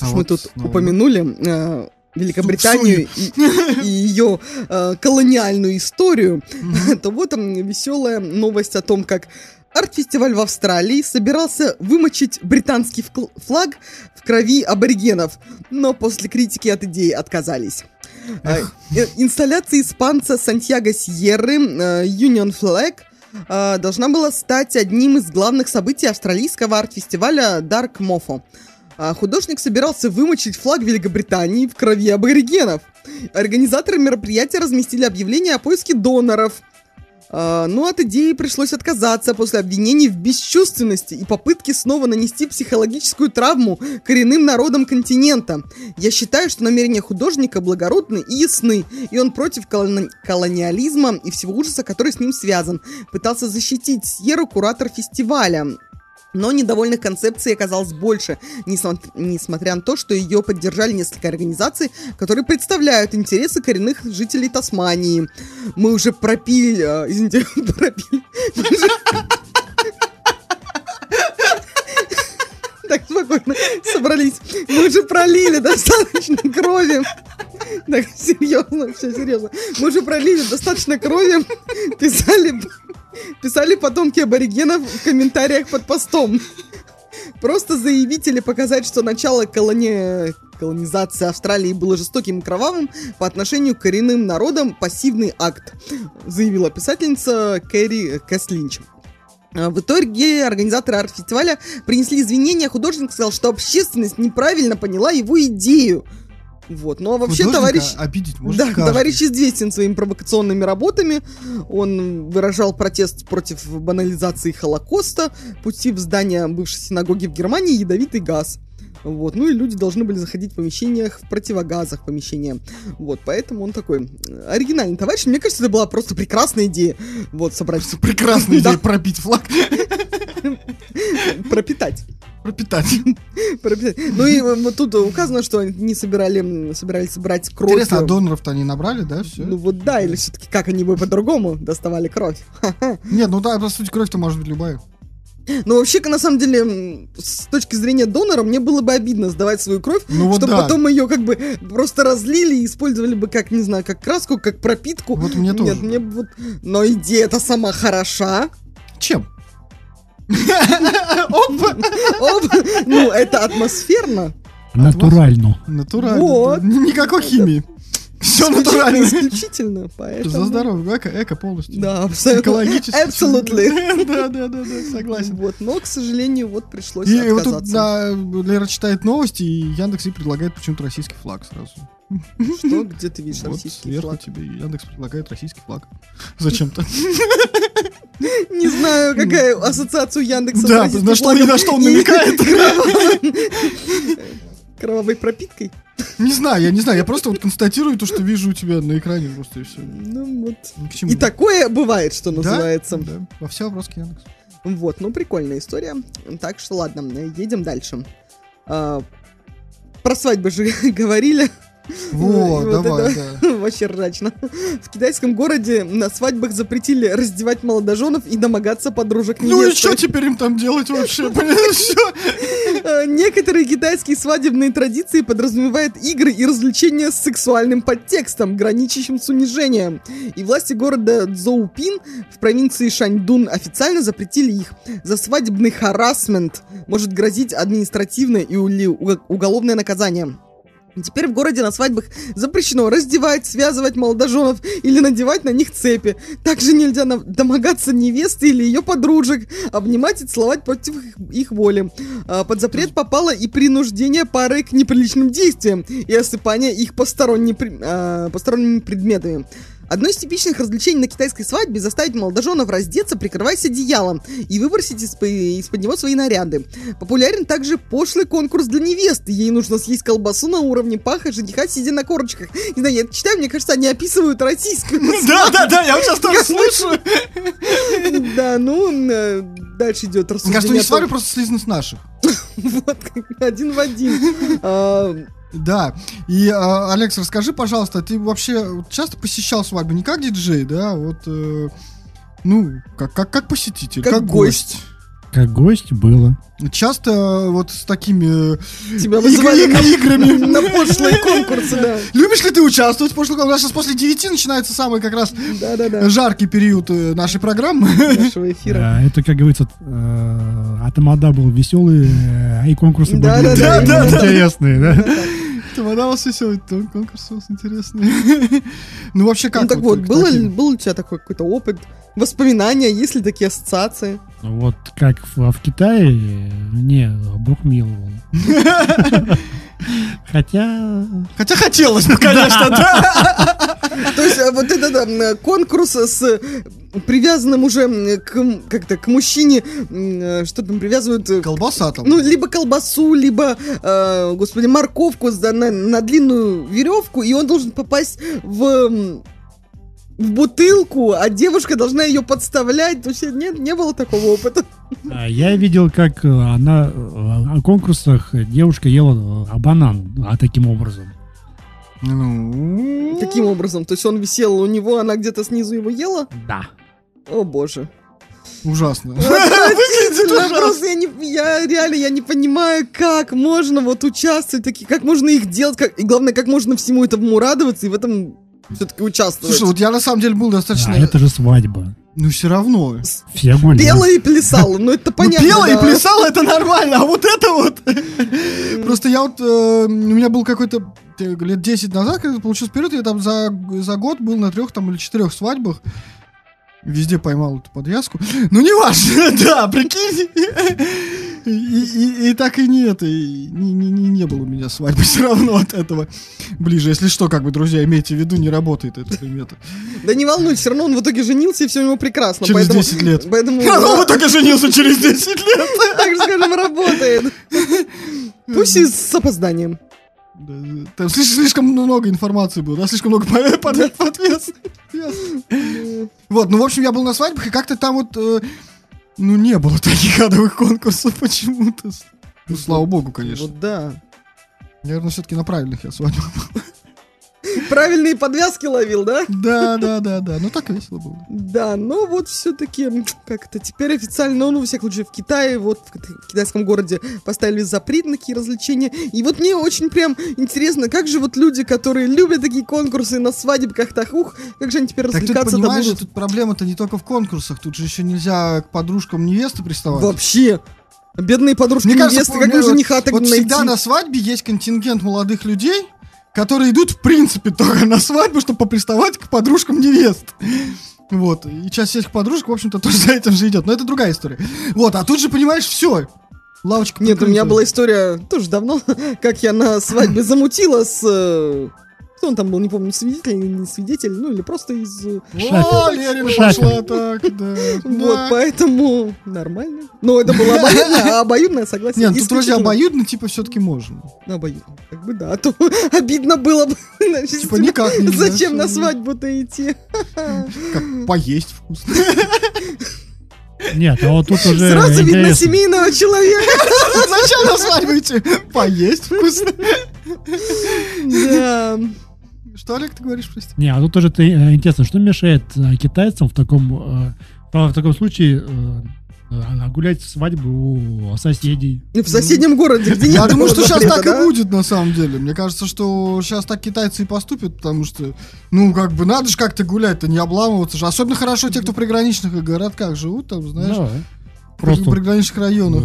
Раз А уж мы вот тут снова. упомянули э, Великобританию и, и ее э, колониальную историю, то вот там веселая новость о том, как арт-фестиваль в Австралии собирался вымочить британский флаг в крови аборигенов, но после критики от идеи отказались. Э, э, Инсталляция испанца Сантьяго Сьерры э, Union Flag должна была стать одним из главных событий австралийского арт-фестиваля Dark Mofo. А художник собирался вымочить флаг Великобритании в крови аборигенов. Организаторы мероприятия разместили объявление о поиске доноров. А, но от идеи пришлось отказаться после обвинений в бесчувственности и попытки снова нанести психологическую травму коренным народам континента. Я считаю, что намерения художника благородны и ясны, и он против колони- колониализма и всего ужаса, который с ним связан. Пытался защитить Сьерру куратор фестиваля. Но недовольных концепций оказалось больше, несмотря, на то, что ее поддержали несколько организаций, которые представляют интересы коренных жителей Тасмании. Мы уже пропили... э, извините, пропили... Так, спокойно, собрались. Мы уже пролили достаточно крови. Так, серьезно, все серьезно. Мы уже пролили достаточно крови, писали, писали потомки аборигенов в комментариях под постом. Просто заявить или показать, что начало колони... колонизации Австралии было жестоким и кровавым по отношению к коренным народам пассивный акт, заявила писательница Кэрри Кэслинч. А, В итоге организаторы арт-фестиваля принесли извинения, художник сказал, что общественность неправильно поняла его идею. Вот, ну а вообще Художника товарищ... обидеть может Да, каждый. товарищ известен своими провокационными работами. Он выражал протест против банализации Холокоста, пустив в здание бывшей синагоги в Германии ядовитый газ. Вот, ну и люди должны были заходить в помещениях, в противогазах помещения. Вот, поэтому он такой э, оригинальный товарищ. Мне кажется, это была просто прекрасная идея. Вот, собрать... Прекрасная идея Да, пропить флаг. пропитать. Пропитать. пропитать. Ну и э, вот тут указано, что они собирали, собирались брать кровь. Интересно, а доноров-то они набрали, да, все? Ну вот да, или все-таки как они бы по-другому доставали кровь? Нет, ну да, по сути, кровь-то может быть любая. Ну, вообще, на самом деле, с точки зрения донора, мне было бы обидно сдавать свою кровь, Ну вот чтобы да. потом ее как бы просто разлили и использовали бы как, не знаю, как краску, как пропитку. Вот мне Нет, тоже. мне бы вот... Но идея-то сама хороша. Чем? Оп, Ну, это атмосферно. Натурально. Натурально. Вот. Никакой химии. Все натурально. Исключительно, поэтому... За здоровье, эко, эко полностью. Да, абсолютно. Экологически. Absolutely. Да, да, да, да, согласен. Вот, но, к сожалению, вот пришлось И вот тут, да, Лера читает новости, и Яндекс ей предлагает почему-то российский флаг сразу. Что, где ты видишь Вот российский сверху флаг? тебе Яндекс предлагает российский флаг. Зачем-то. Не знаю, какая ассоциация у Яндекса Да, на что, на что он и намекает. Кровавой пропиткой. Не знаю, я не знаю, я просто вот констатирую то, что вижу у тебя на экране просто и все. Ну вот. Ни к чему. И такое бывает, что Да, называется. Да, во все вопросы к Яндексу. Вот, ну прикольная история. Так что ладно, едем дальше. А, про свадьбы же говорили. Вот, Вот давай, это да. Вообще ржачно. В китайском городе на свадьбах запретили раздевать молодоженов и домогаться подружек Ну и невесты. что теперь им там делать вообще? Э, Некоторые китайские свадебные традиции подразумевают игры и развлечения с сексуальным подтекстом, граничащим с унижением. И власти города Цзоупин в провинции Шаньдун официально запретили их. За свадебный харасмент может грозить административное и уголовное наказание. Теперь в городе на свадьбах запрещено раздевать, связывать молодоженов или надевать на них цепи. Также нельзя домогаться невесты или ее подружек, обнимать и целовать против их, их воли. А, Под запрет попало и принуждение пары к неприличным действиям и осыпание их посторонней при- а, посторонними предметами. Одно из типичных развлечений на китайской свадьбе заставить молодоженов раздеться, прикрываясь одеялом, и выбросить из- из-под него свои наряды. Популярен также пошлый конкурс для невесты. Ей нужно съесть колбасу на уровне паха жениха, сидя на корочках. Не знаю, я это читаю, мне кажется, они описывают российскую Да, да, да, я сейчас тоже слушаю. Да, ну, э, дальше идет Мне кажется, рассуждение о том- свадьба просто слизаны с наших. Вот, один в один. Да. И, а, Алекс, расскажи, пожалуйста, ты вообще часто посещал свадьбы не как диджей, да, а вот, э, ну, как, как, как посетитель, Как как, гость. гость. Как гость было. Часто э, вот с такими... э, Тебя Игр- вызывали на, играми. на пошлые конкурсы, да. Любишь ли ты участвовать в? У нас сейчас после 9 начинается самый как раз жаркий период э, нашей программы. Нашего эфира. Да, это, как говорится, э, а тамада был веселый, э, и конкурсы Да, были да, да, да. интересные, да? Тамада у вас веселый, то конкурс у вас интересный. Ну вообще как? Ну так вот, к было был у тебя такой какой-то опыт, воспоминания, есть ли такие ассоциации? Вот как в, в Китае, не, Бог миловал. Хотя... Хотя хотелось бы, конечно, да. То есть э, вот этот конкурс с привязанным уже к, как-то к мужчине, что там привязывают... э, Колбаса там. Ну, либо колбасу, либо, э, господи, морковку за- на, на длинную веревку, и он должен попасть в, в бутылку, а девушка должна ее подставлять. То есть нет, не было такого опыта. Я видел, как э, она э, на конкурсах девушка ела э, банан, а таким образом. Ну... Таким образом. То есть он висел у него, она где-то снизу его ела. Да. О боже. Ужасно. Отвратительно, Просто я, не, я реально я не понимаю, как можно вот участвовать, такие, как можно их делать, как, и главное, как можно всему этому радоваться и в этом все-таки участвовать. Слушай, вот я на самом деле был достаточно... А это же свадьба. Ну все равно. Все гуляют. Пела и плясала, ну это Ну, понятно. пела и плясала, это нормально, а вот это вот... Просто я вот... э, У меня был какой-то э, лет 10 назад, когда получился период, я там за, за год был на трех там или четырех свадьбах. Везде поймал эту подвязку. Ну, не важно, да, прикинь. И, и- и так и нет, и не, не, не, не было у меня свадьбы все равно от этого ближе. Если что, как бы, друзья, имейте в виду, не работает этот метод. Да не волнуйся, все равно он в итоге женился, и все у него прекрасно. Через поэтому, 10 лет. Поэтому, он в итоге женился через 10 лет. так же скажем, работает. Пусть и с опозданием. Да, да. Там слиш- слишком много информации было, да, слишком много под, под, подвес. Вот, ну, в общем, я был на свадьбах, и как-то там вот, э, ну, не было таких адовых конкурсов почему-то. Ну, слава богу, конечно. Вот да. Наверное, все-таки на правильных я свадьбах был. Правильные подвязки ловил, да? Да, да, да, да. Ну, так весело было. Да, но вот все-таки, как это, теперь официально, ну, во всяком случае, в Китае, вот в кит- китайском городе поставили запрет на такие развлечения. И вот мне очень прям интересно, как же вот люди, которые любят такие конкурсы на свадебках, так ух, как же они теперь Так тут, развлекаться-то понимаешь, будут? тут проблема-то не только в конкурсах, тут же еще нельзя к подружкам невесты приставать. Вообще. Бедные подружки Мне кажется, невесты, как бы вот- жениха так вот найти? всегда на свадьбе есть контингент молодых людей, которые идут, в принципе, только на свадьбу, чтобы поприставать к подружкам невест. Вот. И часть всех подружек, в общем-то, тоже за этим же идет. Но это другая история. Вот. А тут же, понимаешь, все. Лавочка Нет, у меня была история тоже давно, как я на свадьбе замутила с... Кто он там был, не помню, свидетель или не свидетель, ну или просто из... э, О, Лерина Шафер. пошла так, да. Вот, поэтому нормально. Но это было а обоюдное согласие. Нет, ну тут вроде обоюдно, типа, все-таки можно. Ну, обоюдно. Как бы да, а то обидно было бы. Типа, никак нельзя. Зачем на свадьбу-то идти? Как поесть вкусно. Нет, а вот тут уже Сразу видно интересно. семейного человека. Зачем на свадьбу идти? Поесть вкусно. Да. Что, Олег, ты говоришь, прости? Не, а тут тоже ты, э, интересно, что мешает э, китайцам в таком, э, в таком случае э, э, гулять свадьбу у соседей? В соседнем городе, где нет Я думаю, что сейчас так и будет, на самом деле. Мне кажется, что сейчас так китайцы и поступят, потому что, ну, как бы, надо же как-то гулять-то, не обламываться же. Особенно хорошо те, кто в приграничных городках живут, там, знаешь, Да. в Просто приграничных районах.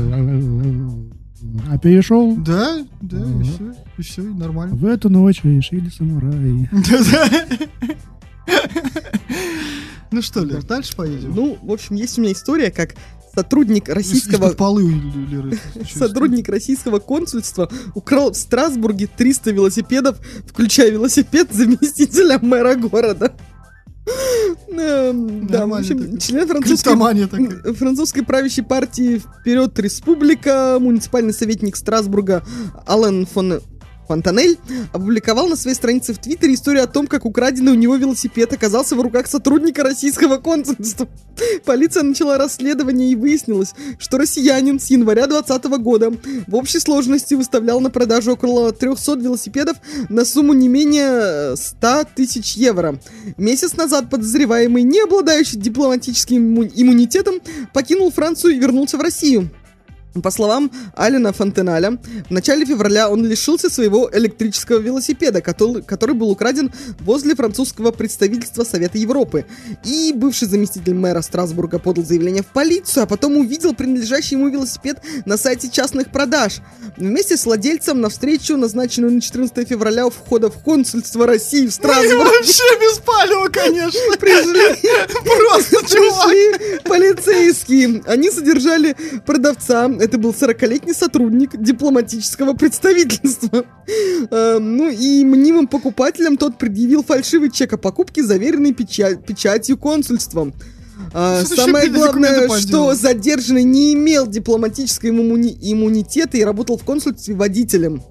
А перешел Да, да, и все, и все, и нормально. в эту ночь решили самураи. Ну что, Лер, дальше поедем. Ну, в общем, есть у меня история, как сотрудник российского... Из-под полы Леры. Сотрудник российского консульства украл в Страсбурге 300 велосипедов, включая велосипед заместителя мэра города. Эм, Да, в общем, член французской, французской правящей партии «Вперед, Республика», муниципальный советник Страсбурга Ален фон Фонтанель опубликовал на своей странице в Твиттере историю о том, как украденный у него велосипед оказался в руках сотрудника российского консульства. Полиция начала расследование и выяснилось, что россиянин с января 2020 года в общей сложности выставлял на продажу около 300 велосипедов на сумму не менее э, 100 тысяч евро. Месяц назад подозреваемый, не обладающий дипломатическим имму- иммунитетом, покинул Францию и вернулся в Россию. По словам Алина Фонтеналя, в начале февраля он лишился своего электрического велосипеда, который, который был украден возле французского представительства Совета Европы. И бывший заместитель мэра Страсбурга подал заявление в полицию, а потом увидел принадлежащий ему велосипед на сайте частных продаж. Вместе с владельцем на встречу, назначенную на 14 февраля у входа в консульство России в Страсбурге, Вообще без палева, конечно. пришли Просто. Пришли полицейские. Они содержали продавца. Это был 40-летний сотрудник дипломатического представительства. Э, Ну и мнимым покупателям тот предъявил фальшивый чек о покупке, заверенный печа- печатью консульством. А, Самое главное, что задержанный не имел дипломатического иммуни- иммунитета и работал в консульстве водителем.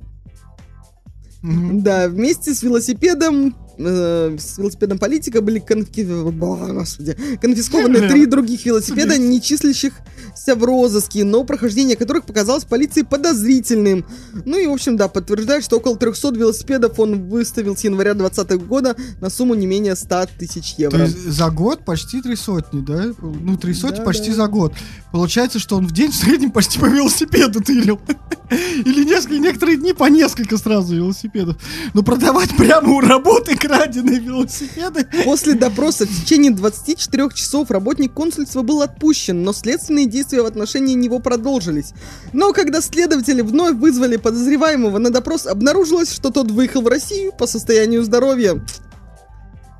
Мгм. Да, вместе с велосипедом, э, с велосипедом политика были конфи- господи, конфискованы три других велосипеда, не числящихся в розыске, но прохождение которых показалось полиции подозрительным. Ну и, в общем, да, подтверждает, что около 300 велосипедов он выставил с января 2020 года на сумму не менее 100 тысяч То евро. есть за год почти три сотни, да? Ну, три сотни Да, почти да. за год. Получается, что он в день в среднем почти по велосипеду тырил. Или несколько, некоторые дни по несколько сразу велосипедов. Но продавать прямо у работы краденые велосипеды... После допроса в течение 24 часов работник консульства был отпущен, но следственные действия в отношении него продолжились. Но когда следователи вновь вызвали подозреваемого на допрос, обнаружилось, что тот выехал в Россию по состоянию здоровья.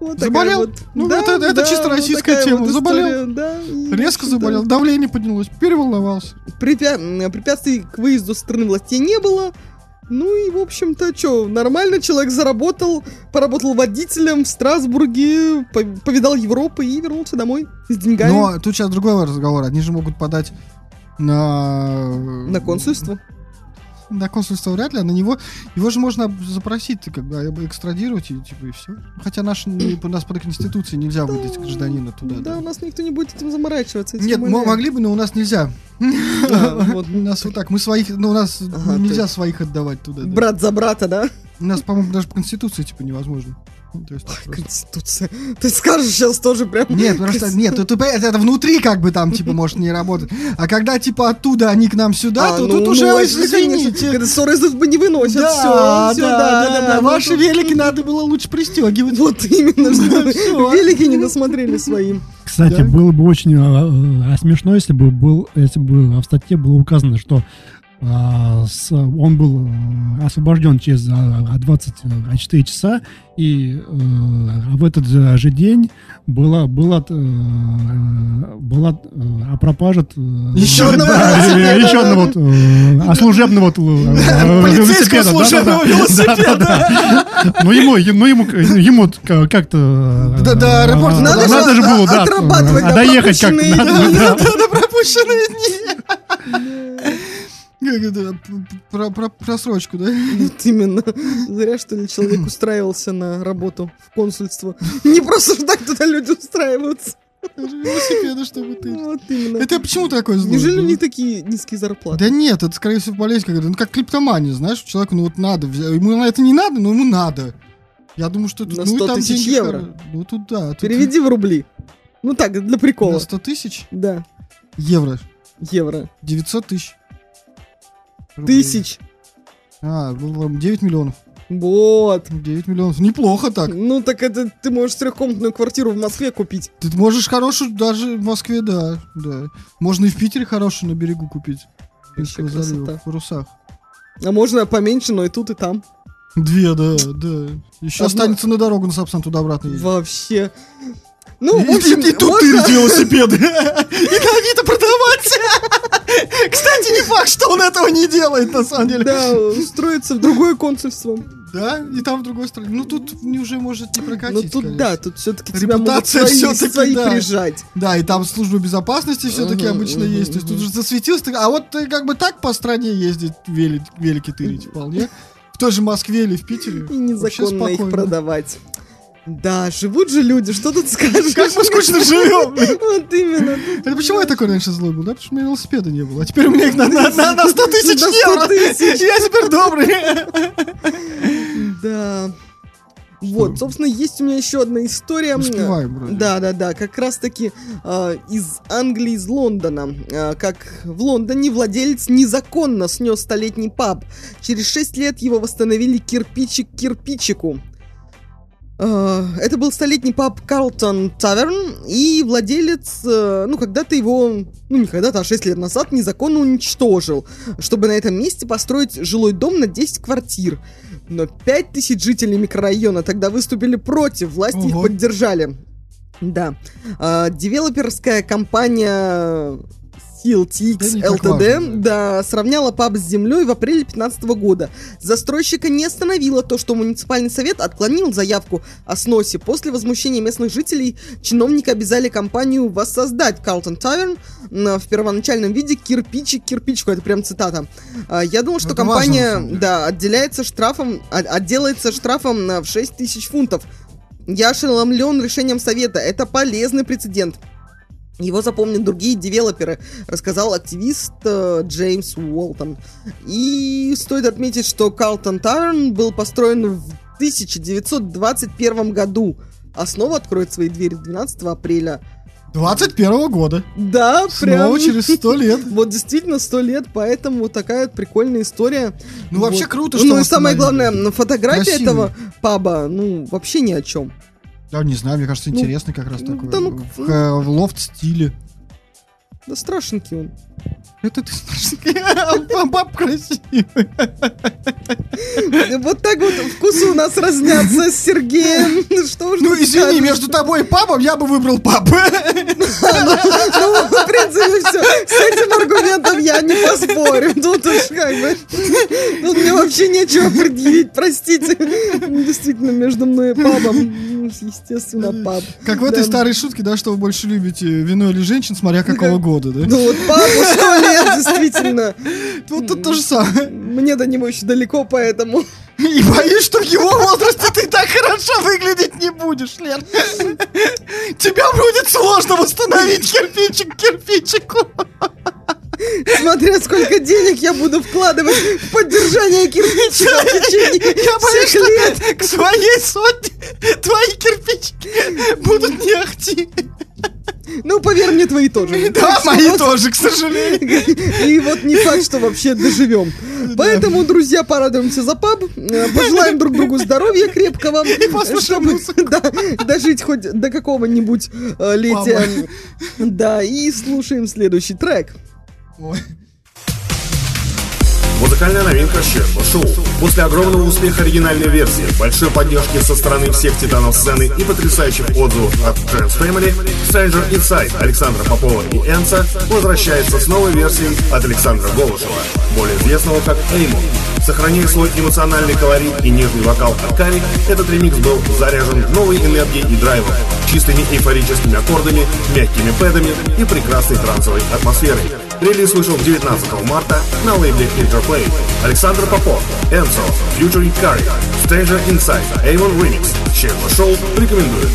Вот Заболел? вот- Ну, это- это чисто вот российская такая тема. вот Заболел. да, и, Резко заболел, давление поднялось, переволновался. препя- Препятствий к выезду со стороны властей не было. Ну и, в общем-то, что, нормально человек заработал, поработал водителем в Страсбурге, по- повидал Европу и вернулся домой с деньгами Но тут сейчас другой разговор. Они же могут подать на... на консульство. На консульство вряд ли, а на него... Его же можно запросить, как бы, а, экстрадировать, и типа, и все. Хотя наш, у нас по Конституции нельзя выдать гражданина туда. Да, да. у нас никто не будет этим заморачиваться. Нет, умоляю. могли бы, но у нас нельзя. Вот. У нас вот так. Мы своих, ну, у нас нельзя своих отдавать туда. да. Брат за брата, да? У нас, по-моему, даже по Конституции, типа, невозможно. Ну, то есть просто. Конституция. Ты скажешь сейчас тоже прям... Нет, просто нет, это, это, это внутри как бы там типа может не работать. А когда типа оттуда они к нам сюда, А, то ну, тут уже ну, это, конечно, извините. Когда ссоры из избы не выносят. Да, все, да, все, да, да, да, Ну, Ваши тут- велики надо было лучше пристегивать. Вот именно, что велики не досмотрели своим. Кстати, Да. было бы очень а, а, смешно, если бы был, если бы в статье было указано, что а, он был а, освобожден через а, 24 часа, и э, в этот же день была, была, э, была э, о пропаже э, Еще да, одного да, велосипеда, еще да. одного вот, э, а служебного э, велосипеда, служебного. Да-да-да. Ну ему, ну ему, ему как-то э, Да, до аэропорта э, надо надо же же было, да, отрабатывать, а да, доехать как-то надо, да. Да, пропущенные дни. Про, про- просрочку, да? Вот именно. Зря, что ли, человек устраивался на работу в консульство. Не просто так туда люди устраиваются. Велосипеды, чтобы ты. Вот именно. Это почему такое зло? Неужели у них такие низкие зарплаты? Да нет, это скорее всего болезнь какая-то. Ну как криптомания, знаешь, человеку ну вот надо. Ему на это не надо, но ему надо. Я думаю, что тут На ну, и 100 там тысяч деньги евро. Ну тут да. Тут Переведи в рубли. Ну так, для на прикола. 100 тысяч Да, евро. евро. 900 тысяч. Рублей. Тысяч. А, ну, 9 миллионов. Вот. 9 миллионов. Неплохо так. Ну так это ты можешь трехкомнатную квартиру в Москве купить. Ты можешь хорошую даже в Москве, да. да. Можно и в Питере хорошую на берегу купить. Залива, красота. в парусах. А можно поменьше, но и тут, и там. Две, да, да. Еще Одно- останется на дорогу на Сапсан туда-обратно. Вообще. Ну, И- в общем, и, и тут можно- велосипеды. И на Авито продавать. Кстати, не факт, что он этого не делает, на самом деле. Да, устроиться в другое консульство. Да, и там в другой стране. Ну, тут не уже может не Ну прокатить, тут конечно. да, тут все-таки тебя могут Репутация свои, свои да. прижать. Да, и там служба безопасности все-таки Мгм, обычно мгм, есть. То есть тут мгм. уже засветился. А вот ты как бы так по стране ездить, велик, велики тырить вполне. той же Москве или в Питере. И незаконно их продавать. Да, живут же люди, что тут скажешь? Как мы скучно живем. Вот именно. Это почему я такой раньше злой был? Да, потому что у меня велосипеда не было. А теперь у меня их на, на, на, на 100 тысяч На 100 евро. Я теперь добрый. Да. Вот, собственно, есть у меня еще одна история. Успеваем вроде. Да, да, да, как раз таки э, из Англии, из Лондона. Э, как в Лондоне владелец незаконно снес столетний паб. Через 6 лет его восстановили кирпичик к кирпичику. Э, Это был столетний паб Карлтон Таверн, и владелец, э, ну, когда-то его, ну, не когда-то, а 6 лет назад незаконно уничтожил, чтобы на этом месте построить жилой дом на 10 квартир. Но 5000 жителей микрорайона тогда выступили против, власти их Ого. поддержали. Да. А, девелоперская компания CLTX Да LTD важно, да, сравняла паб с землей в апреле 2015 года. Застройщика не остановило то, что муниципальный совет отклонил заявку о сносе. После возмущения местных жителей чиновники обязали компанию воссоздать Карлтон Таверн м, в первоначальном виде кирпичик к кирпичику. Это прям цитата. А, Я думал, что Это важно, компания деле. да, отделяется штрафом, от- отделается штрафом в 6 тысяч фунтов. Я ошеломлен решением совета. Это полезный прецедент. Его запомнят другие девелоперы, рассказал активист э, Джеймс Уолтон. И стоит отметить, что Карлтон Таверн был построен в 1921 году, а снова откроет свои двери 12 апреля. 21 года. Да, прям... Снова через 100 лет. Вот действительно сто лет, поэтому такая прикольная история. Ну, вообще Вот. круто, что Ну и самое главное, фотография Красивый. этого паба, ну, вообще ни о чем. Да, не знаю, мне кажется, Ну, интересный как раз ну, такой. да ну, в, э, в лофт-стиле. Да страшненький он. Это ты Баб красивый. Вот так вот вкусы у нас разнятся с Сергеем. Что уж Ну, извини, между тобой и папом я бы выбрал пап. Ну, в принципе, все. С этим аргументом я не поспорю. Тут уж как бы... Тут мне вообще нечего предъявить, простите. Действительно, между мной и папом, ну, естественно, пап. Как в этой старой шутке, да, что вы больше любите, вино или женщин, смотря какого года, да? Ну вот папу сто лет, действительно. Вот тут то же самое. Мне до него еще далеко, поэтому... И боюсь, что в его возрасте ты так хорошо выглядеть не будешь, Лер. Тебя будет сложно восстановить кирпичик к кирпичику. Смотря сколько денег я буду вкладывать в поддержание кирпичика в течение Я боюсь, лет. что к своей сотне твои кирпичики будут не ахти. Ну, поверь мне, твои тоже. Да, мои тоже, к сожалению. И вот не факт, что вообще доживем. Поэтому, друзья, порадуемся за паб, э, пожелаем друг другу здоровья крепкого, послушаем музыку. да, дожить хоть до какого-нибудь э, летия. Да, и слушаем следующий трек. Ой. Музыкальная новинка Щерба Шоу. После огромного успеха оригинальной версии, большой поддержки со стороны всех титанов сцены и потрясающих отзывов от Trans Family, Stranger Inside Александра Попова и Энса возвращается с новой версией от Александра Голышева, более известного как Эймон. Сохраняя свой эмоциональный колорит и нежный вокал от Кари, этот ремикс был заряжен новой энергией и драйвом, чистыми эйфорическими аккордами, мягкими пэдами и прекрасной трансовой атмосферой. Релиз вышел 19 марта на лейбле Interplay. Александр Попов, Энсо, Future Carry, Stranger Inside, Avon Remix. Щерба Шоу рекомендует.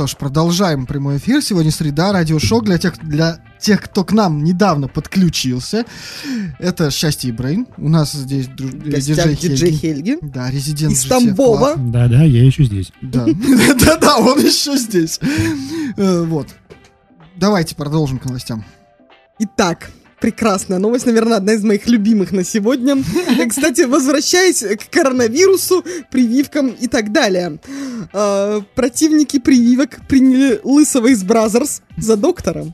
Что ж, продолжаем прямой эфир. Сегодня среда, радиошок для тех, для тех, кто к нам недавно подключился. Это «Счастье и Брейн». У нас здесь дру- э, диджей диджей Хельги. Хельги. Да, резидент Из Тамбова. Да-да, я еще здесь. Да. Да-да, он еще здесь. Э, Вот. Давайте продолжим к новостям. Итак, прекрасная новость, наверное, одна из моих любимых на сегодня. Кстати, возвращаясь к коронавирусу, прививкам и так далее. Э, Противники прививок приняли Лысого из Brazzers за доктора.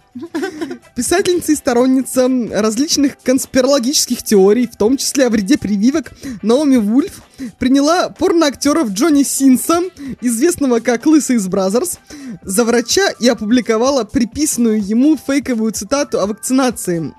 Писательница и сторонница различных конспирологических теорий, в том числе о вреде прививок, Наоми Вульф приняла порноактеров Джонни Синса, известного как Лысый из Brazzers, за врача и опубликовала приписанную ему фейковую цитату о вакцинации.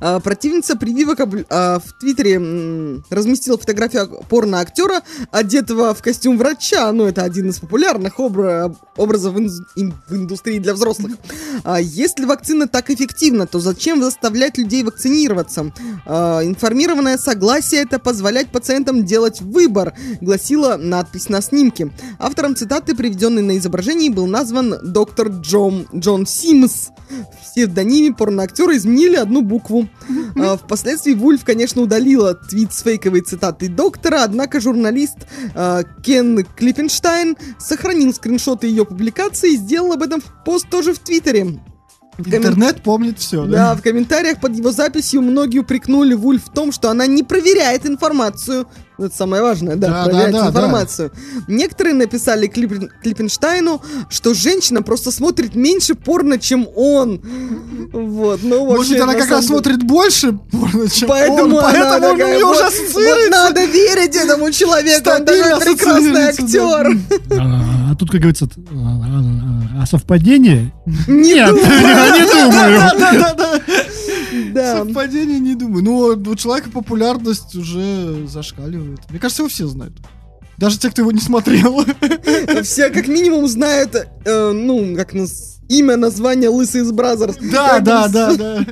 А, Противница прививок а, в Твиттере м, разместила фотографию порно-актера, одетого в костюм врача. Ну, это один из популярных обра- образов ин- в индустрии для взрослых. А Если вакцина так эффективна, то зачем заставлять людей вакцинироваться? Информированное согласие это позволять пациентам делать выбор, гласила надпись на снимке. Автором цитаты, приведенной на изображении, был назван доктор Джон, Джон Симс. В псевдониме порноактера изменили одну букву. А, Впоследствии Вульф, конечно, удалила твит с фейковой цитатой доктора, однако журналист а, Кен Клиппенштайн сохранил скриншоты ее публикации и сделал об этом пост тоже в Твиттере. Коммен- Интернет помнит все, да, да? в комментариях под его записью многие упрекнули Вульф в том, что она не проверяет информацию. Ну, Это самое важное, да, Да, проверять да, да, информацию. Некоторые написали Клиппен- Клиппенштайну, что женщина просто смотрит меньше порно, чем он. Вот, ну вообще. Может, она на как раз самом смотрит больше порно, чем Поэтому, он, она поэтому он такая, ее вот- уже вот ассоциируется. надо верить этому человеку, он такой прекрасный да. актер. А, а тут, как говорится, а, совпадение? Не Нет, не думаю. Совпадение не думаю. Ну, у человека популярность уже зашкаливает. Мне кажется, его все знают. Даже те, кто его не смотрел. Все как минимум знают, э, ну, как нас- имя, название Лысый из Brazzers. Да, да, да, да.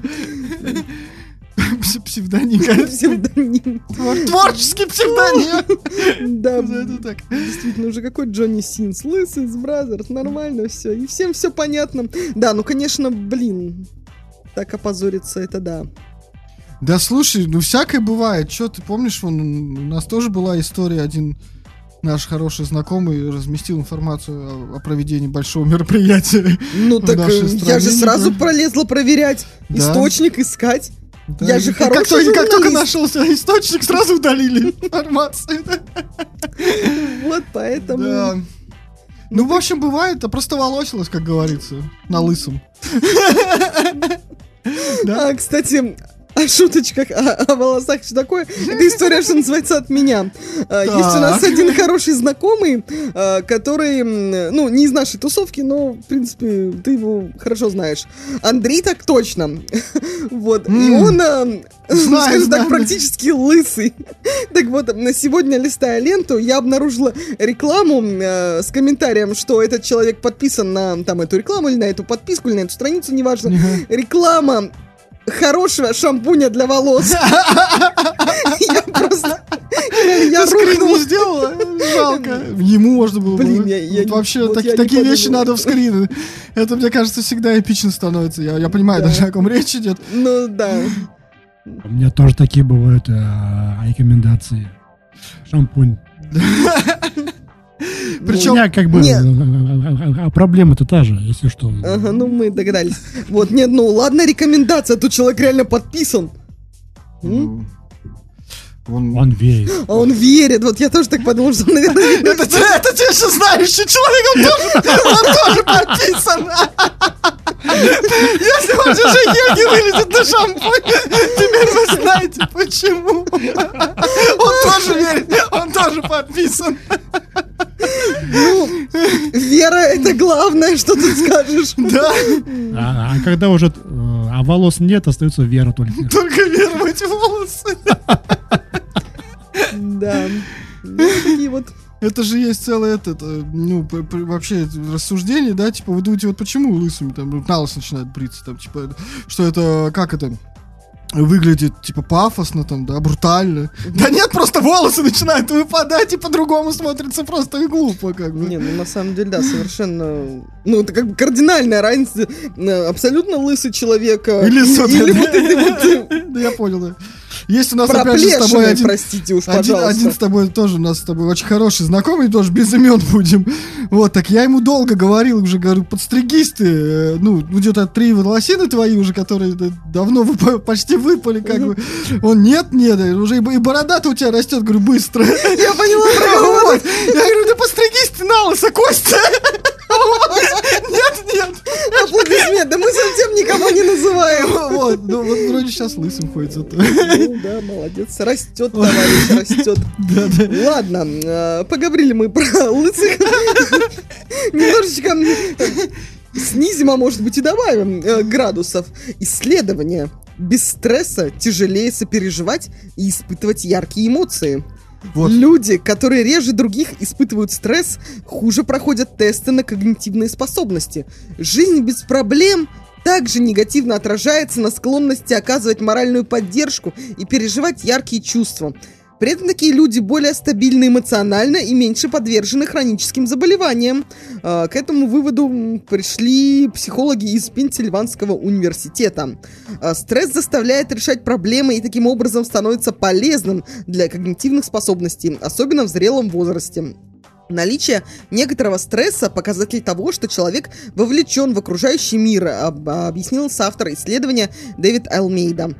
Пс- Псевдоним. Псевдоним. Твор- Творческий псевдоним. Да, Это так. действительно, уже какой Джонни Синс. Лысый из Brazzers, нормально все. И всем все понятно. Да, ну, конечно, блин, так опозориться, это да. Да слушай, ну всякое бывает. Че, ты помнишь, вон, у нас тоже была история, один наш хороший знакомый разместил информацию о, о проведении большого мероприятия. Ну, так э, я же сразу пролезла проверять, Да. источник искать. Да, Я же как, хороший только, как только нашелся источник, сразу удалили информацию. Вот поэтому... Да. Ну, в общем, бывает, а просто волосилось, как говорится, на лысом. Да? А, кстати, о шуточках, о, о волосах, что такое. Это история, что называется, от меня. А, Есть у нас Так. один хороший знакомый, а, который, ну, не из нашей тусовки, но, в принципе, ты его хорошо знаешь. Андрей так точно. Вот. И М. он, а, Знаю, скажем так, практически лысый. Так вот, на сегодня, листая ленту, я обнаружила рекламу э, с комментарием, что этот человек подписан на там эту рекламу или на эту подписку, или на эту страницу, неважно. Реклама хорошего шампуня для волос. Я просто... Я скрин не сделала? Жалко. Ему можно было бы. Блин, я- я Вот не- Вообще, такие вещи надо в скрин. Это, мне кажется, всегда эпично становится. Я, я понимаю Да. даже, о ком речь идет. Ну да. У меня тоже такие бывают э, рекомендации. Шампунь. Причем- У меня как бы Нет. э, проблема-то та же, если что. Ага, ну мы догадались. Вот, нет, ну ладно, рекомендация, а тут человек реально подписан. М? Он... Он верит. А он верит, вот я тоже так подумал, что, наверное, Это, те- это те же знающий человек, он тоже, он тоже подписан. Если он же Хельги вылезет на шампунь, теперь вы знаете почему. Он тоже верит, он тоже подписан. Ну, вера это главное, что ты скажешь. Да, А, а когда уже э, а волос нет, остается вера только. только вера в эти волосы. Да. Ну, такие вот. Это же есть целое это, это, ну, п- п- вообще рассуждение, да, типа, вы думаете, вот почему лысыми там на лысо начинают бриться, там, типа, что это, как это, выглядит, типа, пафосно там, да, брутально. Да нет, просто волосы начинают выпадать, и по-другому смотрится просто и глупо, как бы. Не, ну на самом деле, да, совершенно... Ну, это как бы кардинальная разница. э, Абсолютно лысый человек. э, Или, сот- или вот Да я понял, да. Есть у нас опять же с тобой один, простите уж, один, один с тобой тоже у нас с тобой очень хороший знакомый, тоже без имен будем. Вот, так я ему долго говорил, уже говорю, подстригись ты, э, ну, где-то три волосины твои уже, которые да, давно выпа- почти выпали, как бы. Он, нет, нет, э, уже и и борода-то у тебя растет, говорю, быстро. Я поняла. Я говорю, да постригись ты на лысо, Костя. Нет, нет. аплодисмент. Да мы совсем никого не называем. Вот, ну вот вроде сейчас лысым ходит зато. Ну да, молодец. Растет, товарищ, растет. Да, да. Ладно, э, поговорили мы про лысых. Немножечко снизим, а может быть и добавим э, градусов. Исследования. Без стресса тяжелее сопереживать и испытывать яркие эмоции. Вот. Люди, которые реже других испытывают стресс, хуже проходят тесты на когнитивные способности. Жизнь без проблем также негативно отражается на склонности оказывать моральную поддержку и переживать яркие чувства. При этом такие люди более стабильны эмоционально и меньше подвержены хроническим заболеваниям. А, К этому выводу пришли психологи из Пенсильванского университета. А, Стресс заставляет решать проблемы и таким образом становится полезным для когнитивных способностей, особенно в зрелом возрасте. Наличие некоторого стресса – показатель того, что человек вовлечен в окружающий мир, об- объяснил соавтор исследования Дэвид Алмейда.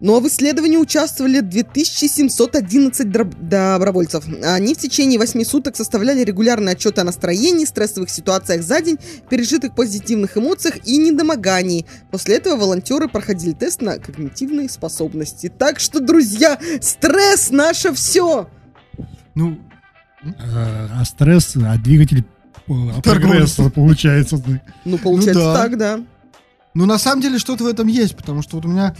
Ну а в исследовании участвовали 2711 дроб- добровольцев. Они в течение 8 суток составляли регулярные отчеты о настроении, стрессовых ситуациях за день, пережитых позитивных эмоциях и недомогании. После этого волонтеры проходили тест на когнитивные способности. Так что, друзья, стресс наше все! Ну, Э, А стресс, а двигатель э, Торговец. прогресса получается. Ну, получается да. так, да. Ну, на самом деле, что-то в этом есть, потому что вот у меня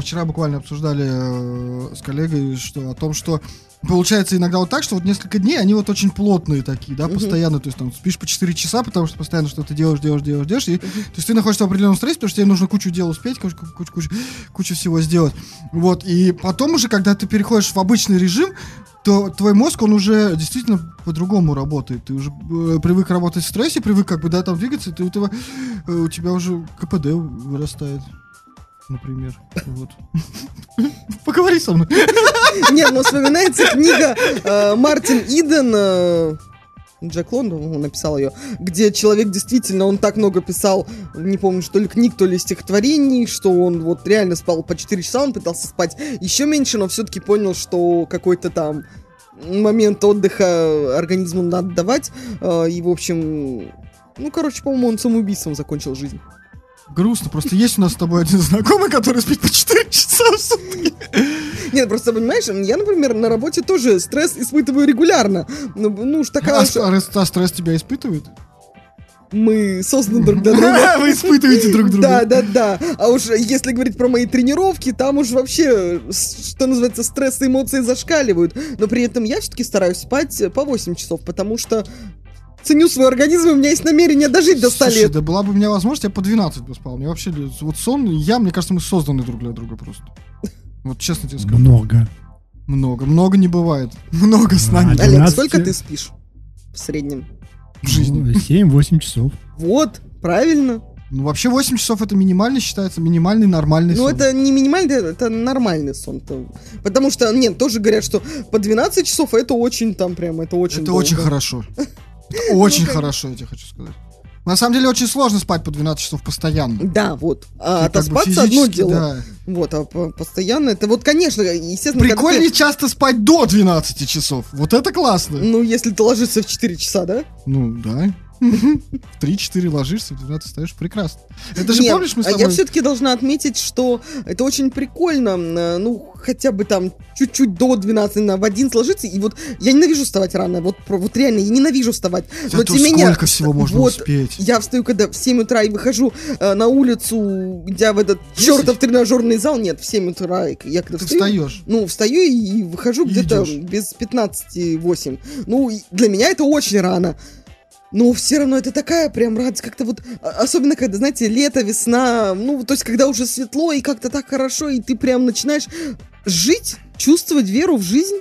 вчера буквально обсуждали э, с коллегой что, о том, что получается иногда вот так, что вот несколько дней они вот очень плотные такие, да, Мгм. постоянно, то есть там спишь по 4 часа, потому что постоянно что-то делаешь, делаешь, делаешь, делаешь, и, то есть ты находишься в определенном стрессе, потому что тебе нужно кучу дел успеть, кучу, кучу, кучу, кучу всего сделать, вот, и потом уже, когда ты переходишь в обычный режим, то твой мозг, он уже действительно по-другому работает. Ты уже э, привык работать в стрессе, привык как бы, да, там двигаться, и ты, у, тебя, э, у тебя уже КПД вырастает, например. Вот. Поговори со мной. Нет, ну вспоминается книга э, Мартин Иден, э, Джек Лондон он написал ее, где человек действительно, он так много писал, не помню, что ли книг, то ли стихотворений, что он вот реально спал по 4 часа, он пытался спать еще меньше, но все-таки понял, что какой-то там момент отдыха организму надо давать, э, и, в общем, ну, короче, по-моему, он самоубийством закончил жизнь. Грустно, просто есть у нас с тобой один знакомый, который спит по 4 часа в сутки. Нет, просто понимаешь, я, например, на работе тоже стресс испытываю регулярно. Ну, ну уж такая А, уж- а а стресс тебя испытывает? мы созданы друг для друга. Вы испытываете друг Да, друга. да, да. А уж если говорить про мои тренировки, там уж вообще, что называется, стресс и эмоции зашкаливают. Но при этом я все-таки стараюсь спать по 8 часов, потому что ценю свой организм, и у меня есть намерение дожить до 100 Слушай, лет. да была бы у меня возможность, я по 12 бы спал. Мне вообще, вот сон, и я, мне кажется, мы созданы друг для друга просто. Вот честно тебе скажу. Много. Много. Много не бывает. Много сна не А, Олег, 12? сколько ты спишь в среднем? в жизни. Ну, 7-8 часов. Вот, правильно. Ну, вообще 8 часов это минимально считается, минимальный нормальный Ну, сон. это не минимальный, это нормальный сон. -то. Потому что, нет, тоже говорят, что по 12 часов это очень там прям, это очень Это очень долго. хорошо. Это очень хорошо, я тебе хочу сказать. На самом деле очень сложно спать по 12 часов постоянно. Да, вот. А отоспаться одно дело. да. Вот, а по- постоянно это вот, конечно, естественно, Прикольнее ты- часто спать до 12 часов. Вот это классно. ну, если ты ложишься в 4 часа, да? Ну, да. В 3-4 ложишься, в 12 встаешь. Прекрасно. Это же Нет, помнишь, мы с а тобой... я все-таки должна отметить, что это очень прикольно, э, ну, хотя бы там чуть-чуть до 12, на, в 11 ложиться, и вот я ненавижу вставать рано, вот, вот реально, я ненавижу вставать. Зато Но тем сколько всего можно вот, успеть. Я встаю, когда в 7 утра и выхожу э, на улицу, идя в этот Десять? чертов тренажерный зал. Нет, в 7 утра я когда Ты встаю, встаешь. Ну, встаю и выхожу где-то без 15-8. Ну, для меня это очень рано. Но все равно это такая прям радость, как-то вот, а- особенно когда, знаете, лето, весна, ну, то есть когда уже светло и как-то так хорошо, и ты прям начинаешь жить, чувствовать веру в жизнь.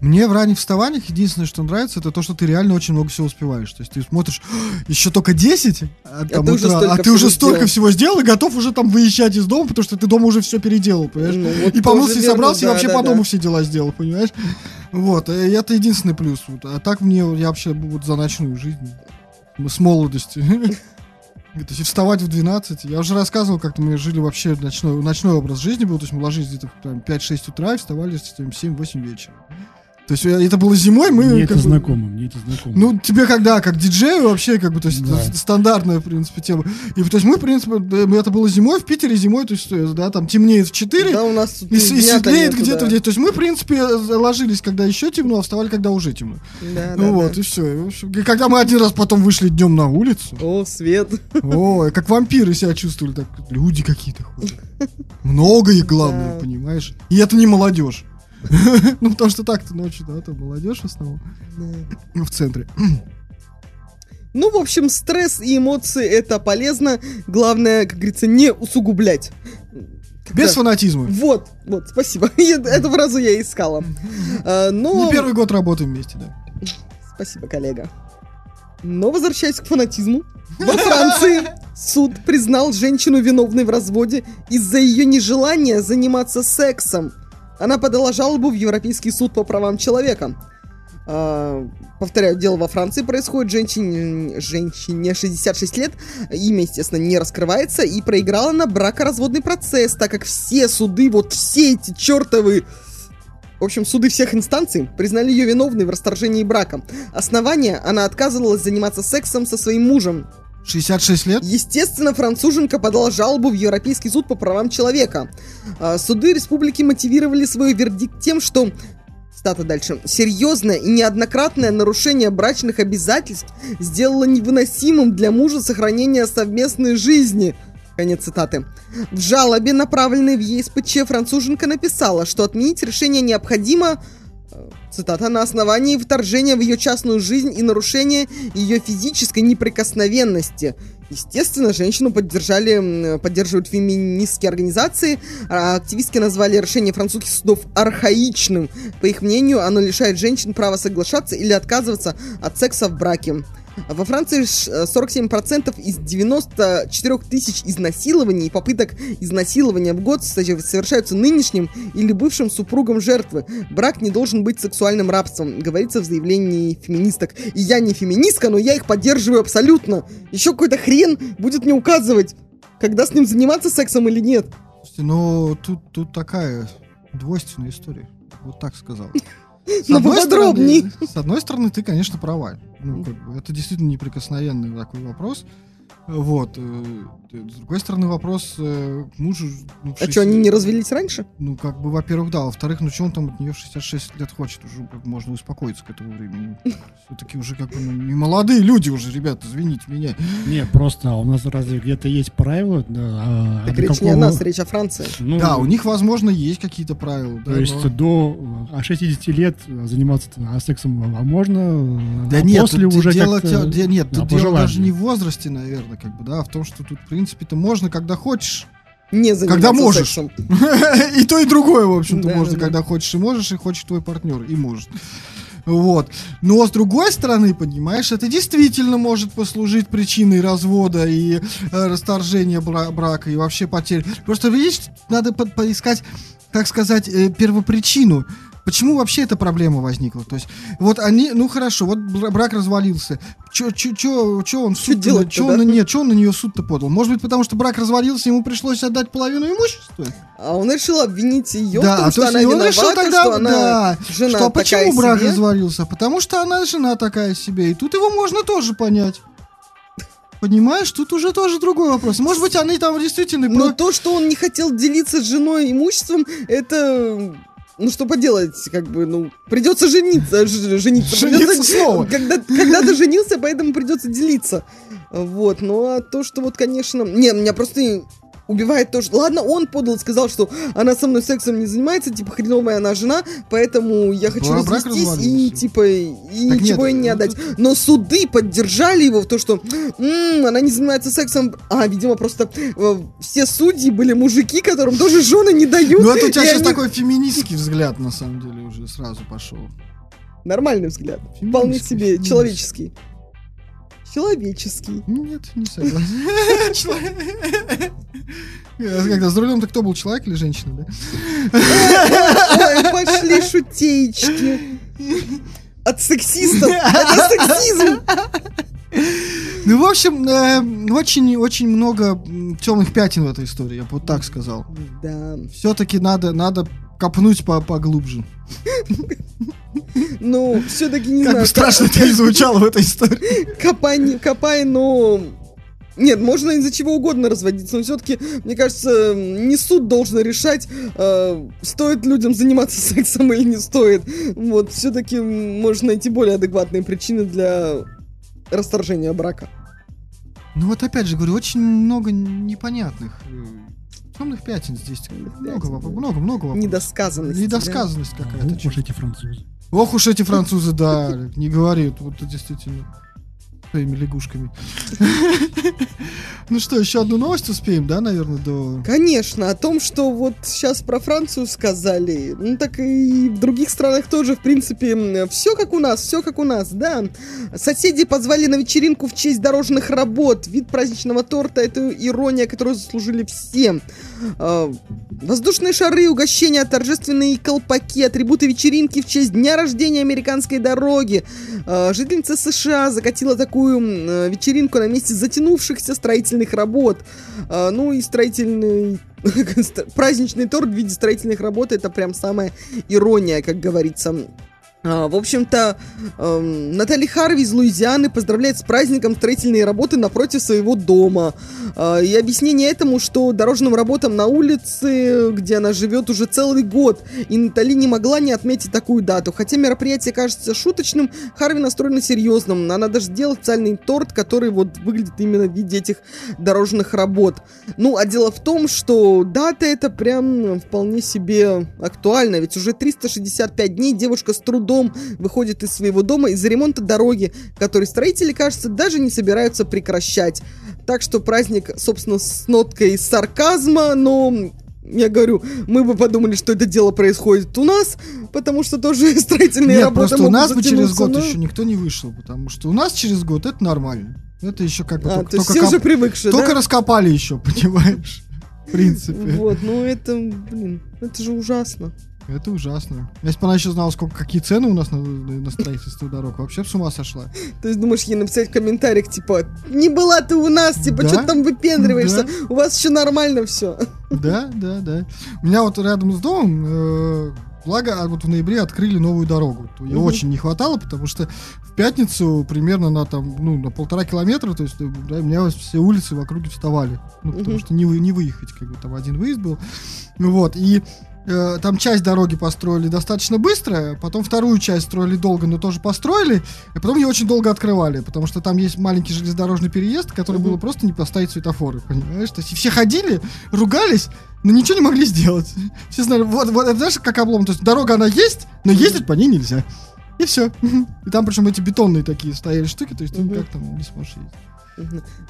Мне в ранних вставаниях единственное, что нравится, это то, что ты реально очень много всего успеваешь. То есть ты смотришь, еще только 10, а, там ты уже утра, столько а ты уже всего столько сделал. всего сделал и готов уже там выезжать из дома, потому что ты дома уже все переделал, понимаешь? Ну, вот и помылся, и собрался, и да, вообще да, по да. дому все дела сделал, понимаешь? Вот, и это единственный плюс. Вот. А так мне, я вообще вот за ночную жизнь с молодости. То есть вставать в 12. Я уже рассказывал, как-то мы жили вообще ночной, ночной образ жизни был. То есть мы ложились где-то в там, 5-6 утра и вставали в 7-8 вечера. То есть э, это было зимой, мы... Мне это бы- знакомо, мне это знакомо. ну, тебе когда, как диджею вообще, как бы, то есть, Да. это стандартная, в принципе, тема. И, то есть, мы, в принципе, да, мы- это было зимой, в Питере зимой, то есть, э, да, там темнеет в 4, Да, у нас тут и, и светлеет где-то да. где-то. То есть, мы, в принципе, ложились, когда еще темно, а вставали, когда уже темно. Да, да, ну, вот, да. и все. И когда мы один раз потом вышли днем на улицу, О, свет. ой, как вампиры себя чувствовали, так люди какие-то ходят. Много их, главное, Да. понимаешь? И это не молодежь. Ну, потому что так-то ночью, да, там молодежь в основном. Ну, в центре. Ну, в общем, стресс и эмоции это полезно. Главное, как говорится, не усугублять. Без Да. фанатизма. Вот, вот, спасибо. Эту фразу я искала. А, Но... Не первый год работаем вместе, да. Спасибо, коллега. Но возвращаясь к фанатизму, во Франции суд признал женщину виновной в разводе из-за ее нежелания заниматься сексом. Она подала жалобу в Европейский суд по правам человека. А, повторяю, дело во Франции происходит. Женщине, женщине 66 лет, имя, естественно, не раскрывается, и проиграла на бракоразводный процесс, так как все суды, вот все эти чертовы в общем, суды всех инстанций признали ее виновной в расторжении брака. Основание, она отказывалась заниматься сексом со своим мужем. 66 лет? Естественно, француженка подала жалобу в Европейский суд по правам человека. А, Суды республики мотивировали свой вердикт тем, что Стата дальше. Серьезное и неоднократное нарушение брачных обязательств сделало невыносимым для мужа сохранение совместной жизни. Конец цитаты. В жалобе, направленной в ЕСПЧ, француженка написала, что отменить решение необходимо, цитата, на основании вторжения в ее частную жизнь и нарушения ее физической неприкосновенности. Естественно, женщину поддержали, поддерживают феминистские организации, а активистки назвали решение французских судов архаичным. По их мнению, оно лишает женщин права соглашаться или отказываться от секса в браке. Во Франции ш- э, 47% из 94 тысяч изнасилований и попыток изнасилования в год со- совершаются нынешним или бывшим супругом жертвы. Брак не должен быть сексуальным рабством, говорится в заявлении феминисток. И я не феминистка, но я их поддерживаю абсолютно. Еще какой-то хрен будет мне указывать, когда с ним заниматься сексом или нет. Слушайте, ну, тут, тут такая двойственная история. Вот так сказал. С Ну, одной поподробней. стороны- С одной стороны, ты, конечно, права. Ну, как бы, это действительно неприкосновенный такой вопрос. Вот. э, С другой стороны, вопрос э, к мужу... ну, А шесть- что, они не развелись раньше? Ну, как бы, во-первых, да. Во-вторых, ну, что он там от нее в 66 лет хочет? Уже как можно успокоиться к этому времени. Все-таки уже как бы ну, не молодые люди уже, ребята, извините меня. Не, просто у нас разве где-то есть правила? Да, а, Так до речь не о какого- нас, речь о Франции. Ну, Да, у них, возможно, есть какие-то правила. да, То есть но- до а, 60 лет заниматься а, сексом а можно, Да а нет, после уже дело, как-то, нет, да, дело даже не в возрасте, наверное, как бы, да, в том, что тут, в принципе-то, можно, когда хочешь. Не Когда можешь. сексом. И то, и другое, в общем-то, Да, можно, да, да. когда хочешь и можешь, и хочет твой партнер, и может. Вот. Но с другой стороны, понимаешь, это действительно может послужить причиной развода и э, расторжения бра- брака и вообще потерь. Просто, видишь, надо по- поискать, так сказать, э, первопричину. Почему вообще эта проблема возникла? То есть, вот они, ну хорошо, вот бра- брак развалился. Чё, чё, чё, чё он в суд делать-то, чё он да? нет, чё он на нее суд-то подал? Может быть, потому что брак развалился, ему пришлось отдать половину имущества? А он решил обвинить ее Да, в том, а что то она он виновата, решил тогда, что она да, жена что а почему брак себе. развалился? Потому что она жена такая себе, и тут его можно тоже понять. Понимаешь, тут уже тоже другой вопрос. Может быть, они там действительно... Но про- то, что он не хотел делиться с женой имуществом, это... Ну, что поделать, как бы, ну, придется жениться, ж- жениться. Жениться придется- снова. Когда, когда ты женился, поэтому придется делиться. Вот, ну, а то, что вот, конечно... Не, меня просто убивает тоже. Ладно, он подал сказал, что она со мной сексом не занимается, типа хреновая она жена, поэтому я хочу брак развестись и типа и Так ничего нет, ей не ну, отдать. Но суды поддержали его в то, что «М, она не занимается сексом. А, видимо, просто э, все судьи были мужики, которым тоже жены не дают. Ну это у тебя сейчас они- такой феминистский взгляд, на самом деле, уже сразу пошел. Нормальный взгляд. Вполне себе человеческий. Человеческий. Нет, не согласен. Э, Когда с рулем-то кто был, человек или женщина, да? Пошли шутеечки. От сексистов. Это сексизм. Ну, в общем, очень-очень много темных пятен в этой истории, я бы вот так сказал. Да. Все-таки надо, надо копнуть по поглубже. Ну, все-таки не Как знаю. бы страшно это не звучало в этой истории. Копай, не копай, но... Нет, можно из-за чего угодно разводиться, но все-таки, мне кажется, не суд должен решать, э, стоит людям заниматься сексом или не стоит. Вот, все-таки можно найти более адекватные причины для расторжения брака. Ну вот опять же говорю, очень много непонятных темных пятен здесь. Много, пятен, воп- да. много, много вопросов. Недосказанность. Недосказанность какая-то. Ох уж эти французы. Ох уж эти французы, да, не говори, вот это действительно своими лягушками. Ну что, еще одну новость успеем, да, наверное, до... Конечно, о том, что вот сейчас про Францию сказали, ну так и в других странах тоже, в принципе, все как у нас, все как у нас, да. Соседи позвали на вечеринку в честь дорожных работ. Вид праздничного торта — это ирония, которую заслужили все. А, Воздушные шары, угощения, торжественные колпаки, атрибуты вечеринки в честь дня рождения американской дороги. А, Жительница США закатила такую м, э, вечеринку на месте затянувшихся строительных работ. А, Ну и строительный праздничный торт в виде строительных работ это прям самая ирония, как говорится. А, В общем-то, эм, Натали Харви из Луизианы поздравляет с праздником строительные работы напротив своего дома. А, И объяснение этому, что дорожным работам на улице, где она живет уже целый год, и Натали не могла не отметить такую дату. Хотя мероприятие кажется шуточным, Харви настроена серьезным. Она даже сделала специальный торт, который вот выглядит именно в виде этих дорожных работ. Ну, а дело в том, что дата это прям вполне себе актуальна, ведь уже 365 дней девушка с трудом выходит из своего дома из-за ремонта дороги, который строители, кажется, даже не собираются прекращать. Так что праздник, собственно, с ноткой сарказма, но я говорю, мы бы подумали, что это дело происходит у нас, потому что тоже строительные Нет, работы просто у нас бы через год но- еще никто не вышел, потому что у нас через год это нормально. Это еще как бы А, только, то только все коп- уже привыкшие, только да? раскопали еще, понимаешь? В принципе. Вот, ну это, блин, это же ужасно. Это ужасно. Если бы она еще знала, сколько какие цены у нас на, на строительство дорог, вообще с ума сошла. То есть думаешь ей написать в комментариях, типа, не была ты у нас, типа, Да. что ты там выпендриваешься, Да. у вас еще нормально все. Да, да, да. У меня вот рядом с домом, э, благо, а вот в ноябре открыли новую дорогу. Ее Мгм. очень не хватало, потому что в пятницу примерно на там, ну, на полтора километра, то есть, э, да, у меня все улицы в округе вставали. Ну, потому Мгм. что не, не выехать, как бы там один выезд был. Вот, и э, там часть дороги построили достаточно быстро, потом вторую часть строили долго, но тоже построили, и потом ее очень долго открывали, потому что там есть маленький железнодорожный переезд, который было просто не поставить светофоры, понимаешь? То есть все ходили, ругались, но ничего не могли сделать. Все знали, вот, вот, это знаешь, как облом, то есть дорога она есть, но ездить по ней нельзя. И все. И там причем эти бетонные такие стояли штуки, то есть ты Мгм. никак там не сможешь ездить.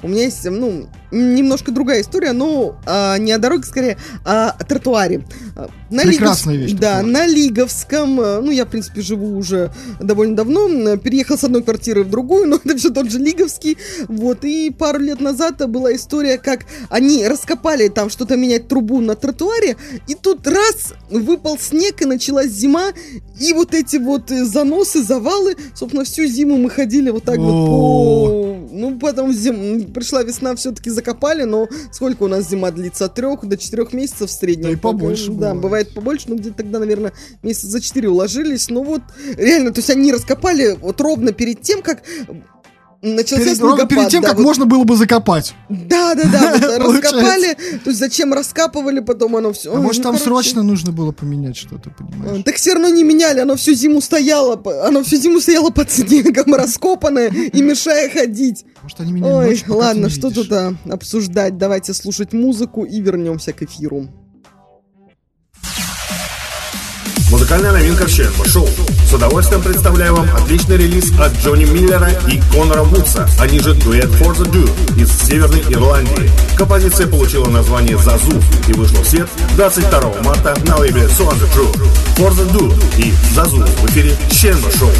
У меня есть, ну, немножко другая история, но а, не о дороге, скорее, а о тротуаре. А, На Прекрасная Лигов- вещь, Да, тротуар. на Лиговском, а, ну, я, в принципе, живу уже довольно давно, переехал с одной квартиры в другую, но это все тот же Лиговский, вот, и пару лет назад была история, как они раскопали там что-то менять трубу на тротуаре, и тут раз, выпал снег, и началась зима, и вот эти вот э, заносы, завалы, собственно, всю зиму мы ходили вот так вот по... Ну, потом зим... пришла весна, все-таки закопали, но сколько у нас зима длится? От трех до четырех месяцев в среднем. Да и побольше Да, бывает. бывает побольше, но где-то тогда, наверное, месяца за четыре уложились. Ну вот, реально, то есть они раскопали вот ровно перед тем, как Начался Перед, снегопад, перед тем, да, как вот- можно было бы закопать. Да, да, да, вот раскопали. То есть зачем раскапывали, потом оно все. А может, там срочно нужно было поменять что-то, понимаешь? Так все равно не меняли, оно всю зиму стояло, оно всю зиму стояло под снегом, раскопанное и мешая ходить. Может, они меняли Ой, ладно, что тут а, обсуждать? Давайте слушать музыку и вернемся к эфиру. Музыкальная новинка в Щенко Шоу. С удовольствием представляю вам отличный релиз от Джонни Миллера и Конора Вудса, они же дуэт For the Do из Северной Ирландии. Композиция получила название «Зазу» и вышла в свет 22 марта на лейбле So and the True. For the Do и «Зазу» в эфире Щенко Шоу.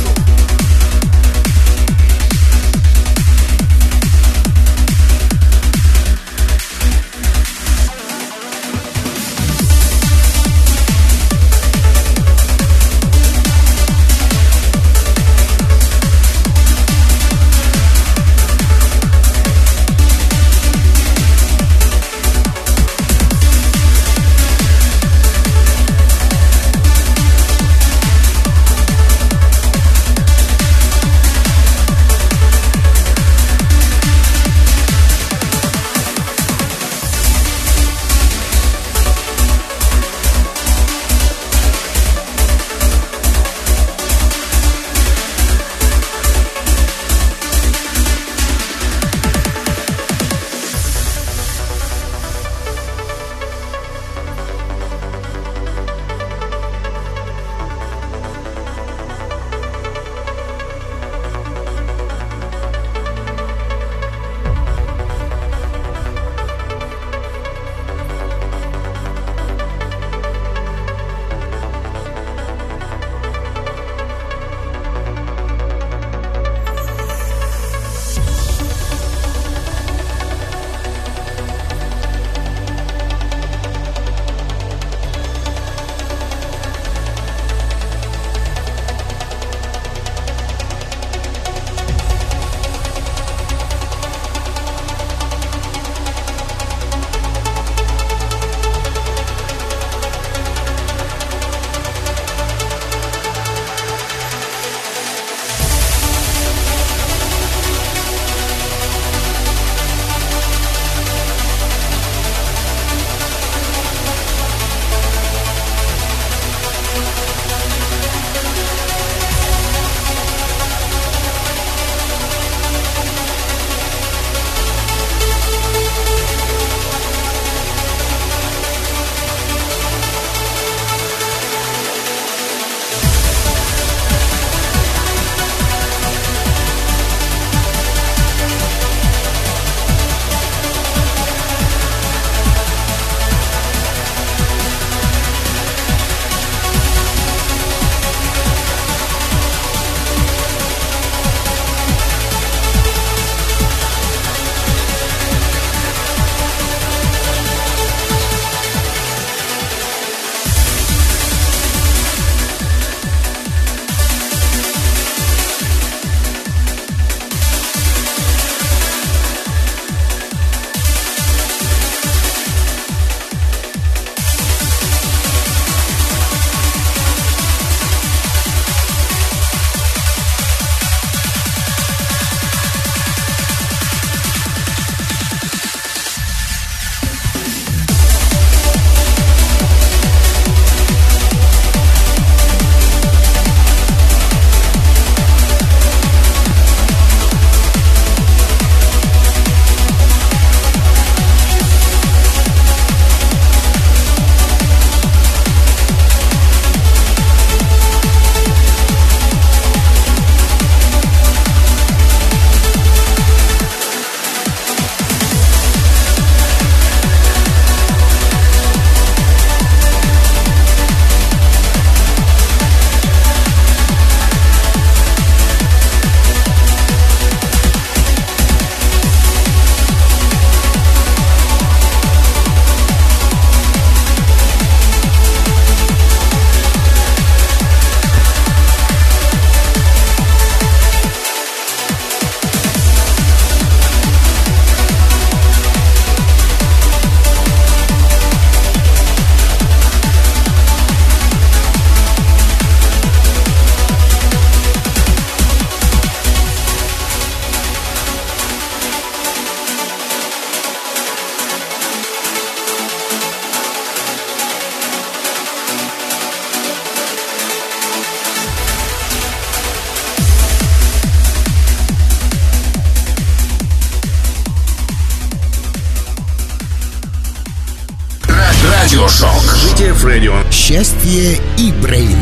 Счастье и Брейн.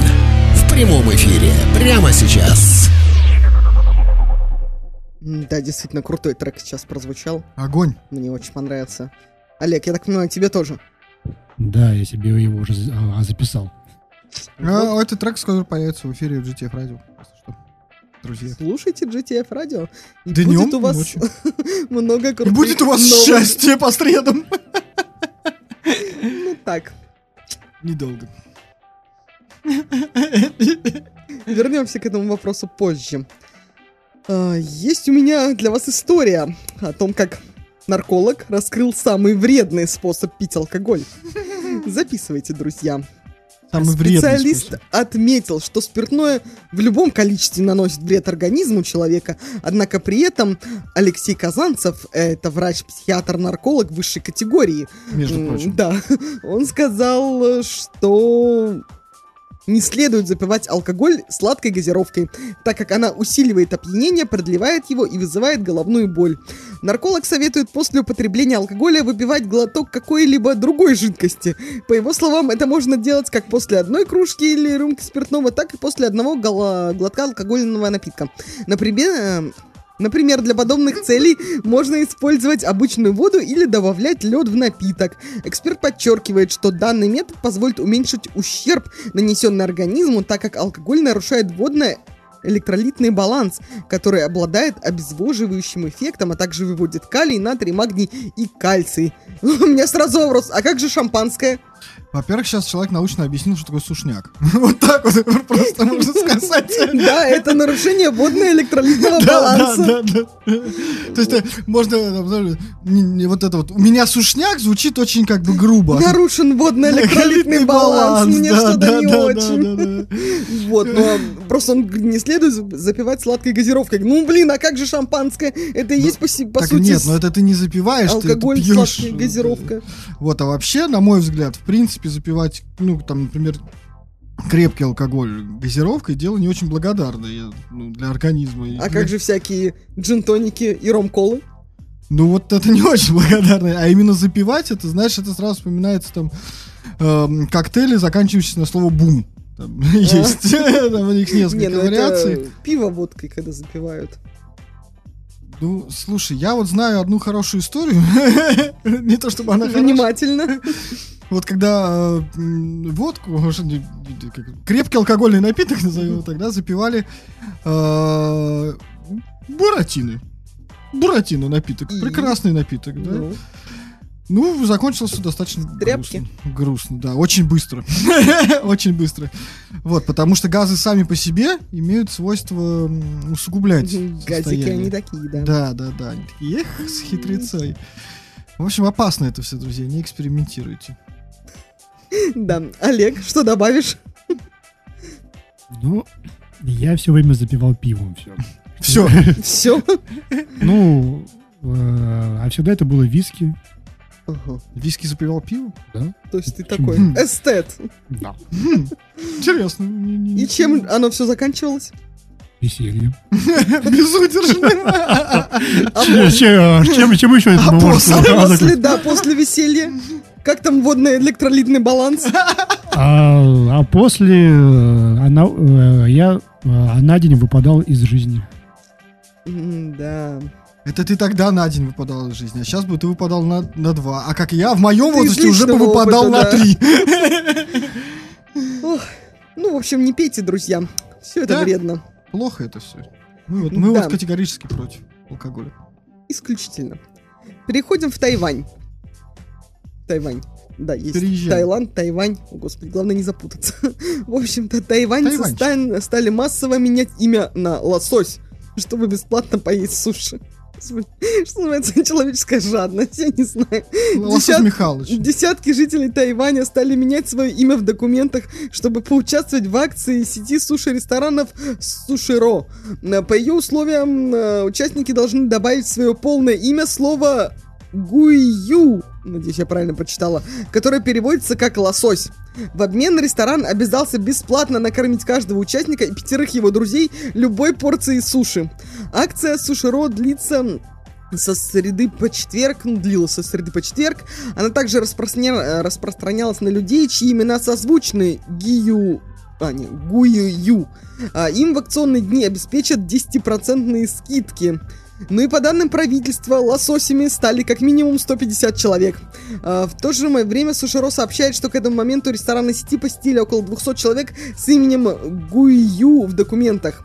В прямом эфире. Прямо сейчас. Да, действительно, крутой трек сейчас прозвучал. Огонь. Мне очень понравился. Олег, я так понимаю, тебе тоже. Да, я себе его уже а, записал. А, этот трек скоро появится в эфире GTF Radio. Друзья. Слушайте GTF радио. И Да будет днем, у вас ночью. много И крутых будет у вас новых- счастье по средам. Ну так, Недолго. Вернемся к этому вопросу позже. А, Есть у меня для вас история о том, как нарколог раскрыл самый вредный способ пить алкоголь. Записывайте, друзья. Самый Специалист способ. отметил, что спиртное в любом количестве наносит вред организму человека, однако при этом Алексей Казанцев, это врач-психиатр-нарколог высшей категории, Между прочим. да, он сказал, что не следует запивать алкоголь сладкой газировкой, так как она усиливает опьянение, продлевает его и вызывает головную боль. Нарколог советует после употребления алкоголя выпивать глоток какой-либо другой жидкости. По его словам, это можно делать как после одной кружки или рюмки спиртного, так и после одного глотка алкогольного напитка. Например, э, Например, для подобных целей можно использовать обычную воду или добавлять лед в напиток. Эксперт подчеркивает, что данный метод позволит уменьшить ущерб, нанесенный организму, так как алкоголь нарушает водное электролитный баланс, который обладает обезвоживающим эффектом, а также выводит калий, натрий, магний и кальций. У меня сразу вопрос, а как же шампанское? Во-первых, сейчас человек научно объяснил, что такое сушняк. Вот так вот просто можно сказать. Да, это нарушение водно-электролитного баланса. То есть э, можно, не вот это вот. У меня сушняк звучит очень как бы грубо. Нарушен водно-электролитный баланс, мне что-то не очень. Вот, но просто он не следует за- запивать сладкой газировкой. Ну, блин, а как же шампанское? Это и есть по, сути нет, но это ты не запиваешь, ты алкоголь, сладкая газировка. Вот, а вообще, на мой взгляд, в принципе, запивать, ну, там, например, крепкий алкоголь газировкой дело не очень благодарное ну, для организма. А для- как же всякие джин-тоники и ром-колы? Ну вот это не очень благодарное, а именно запивать это, знаешь, это сразу вспоминается там эм, коктейли, заканчивающиеся на слово бум. Там есть, там у них Не, несколько ну вариаций. пиво водкой, когда запивают. Ну, слушай, я вот знаю одну хорошую историю. Не то чтобы она. Внимательно. Вот когда э, водку, как- крепкий алкогольный напиток, назовем его тогда, запивали э, буратины. Буратино напиток. И? Прекрасный напиток, да? Ну, Ну, закончился достаточно Тряпки. грустно. Грустно, да, очень быстро. Очень быстро. Вот, потому что газы сами по себе имеют свойство усугублять Газики они такие, да. Да, да, да. Они такие, эх, с хитрецой. В общем, опасно это все, друзья, не экспериментируйте. Да. Олег, что добавишь? Ну, я все время запивал пивом все. Все, Все. Ну, э, а всегда это было виски, виски запивал пиво? да? То есть ты такой эстет. Да. Интересно. И чем оно все заканчивалось? Веселье. Безудержно. А Че- че- Чем, еще это А может А после, да, после веселья. Как там водно-электролитный баланс? А, а после э, она, э, я э, на день выпадал из жизни. Да. Это ты тогда на день выпадал из жизни, а сейчас бы ты выпадал на, на два. А как я в моем Ты возрасте уже бы выпадал опыта, на да. три. Ох, Ну, в общем, не пейте, друзья. Все это Да. вредно. Плохо это все. Мы, вот, мы Да. вот категорически против алкоголя. Исключительно. Переходим в Тайвань. Тайвань. Да, есть Переезжай. Таиланд, Тайвань. О, господи, главное не запутаться. В общем-то, тайваньцы стан- стали массово менять имя на лосось, чтобы бесплатно поесть суши. Что называется человеческая жадность, я не знаю. Лосось Десят- Михайлович. Десятки жителей Тайваня стали менять свое имя в документах, чтобы поучаствовать в акции сети суши-ресторанов Суширо. Э, По ее условиям э, участники должны добавить в свое полное имя слово Гуйю, надеюсь, я правильно прочитала, которое переводится как лосось. В обмен ресторан обязался бесплатно накормить каждого участника и пятерых его друзей любой порцией суши. Акция Суширо длится со среды по четверг, ну, длилась со среды по четверг. Она также распространя- распространялась на людей, чьи имена созвучны Гию... А, не, Гую-Ю. А, им в акционные дни обеспечат 10% скидки. Ну и по данным правительства, лососями стали как минимум 150 человек. А, в то же время Суширо сообщает, что к этому моменту ресторанной сети посетили около 200 человек с именем Гуйю в документах.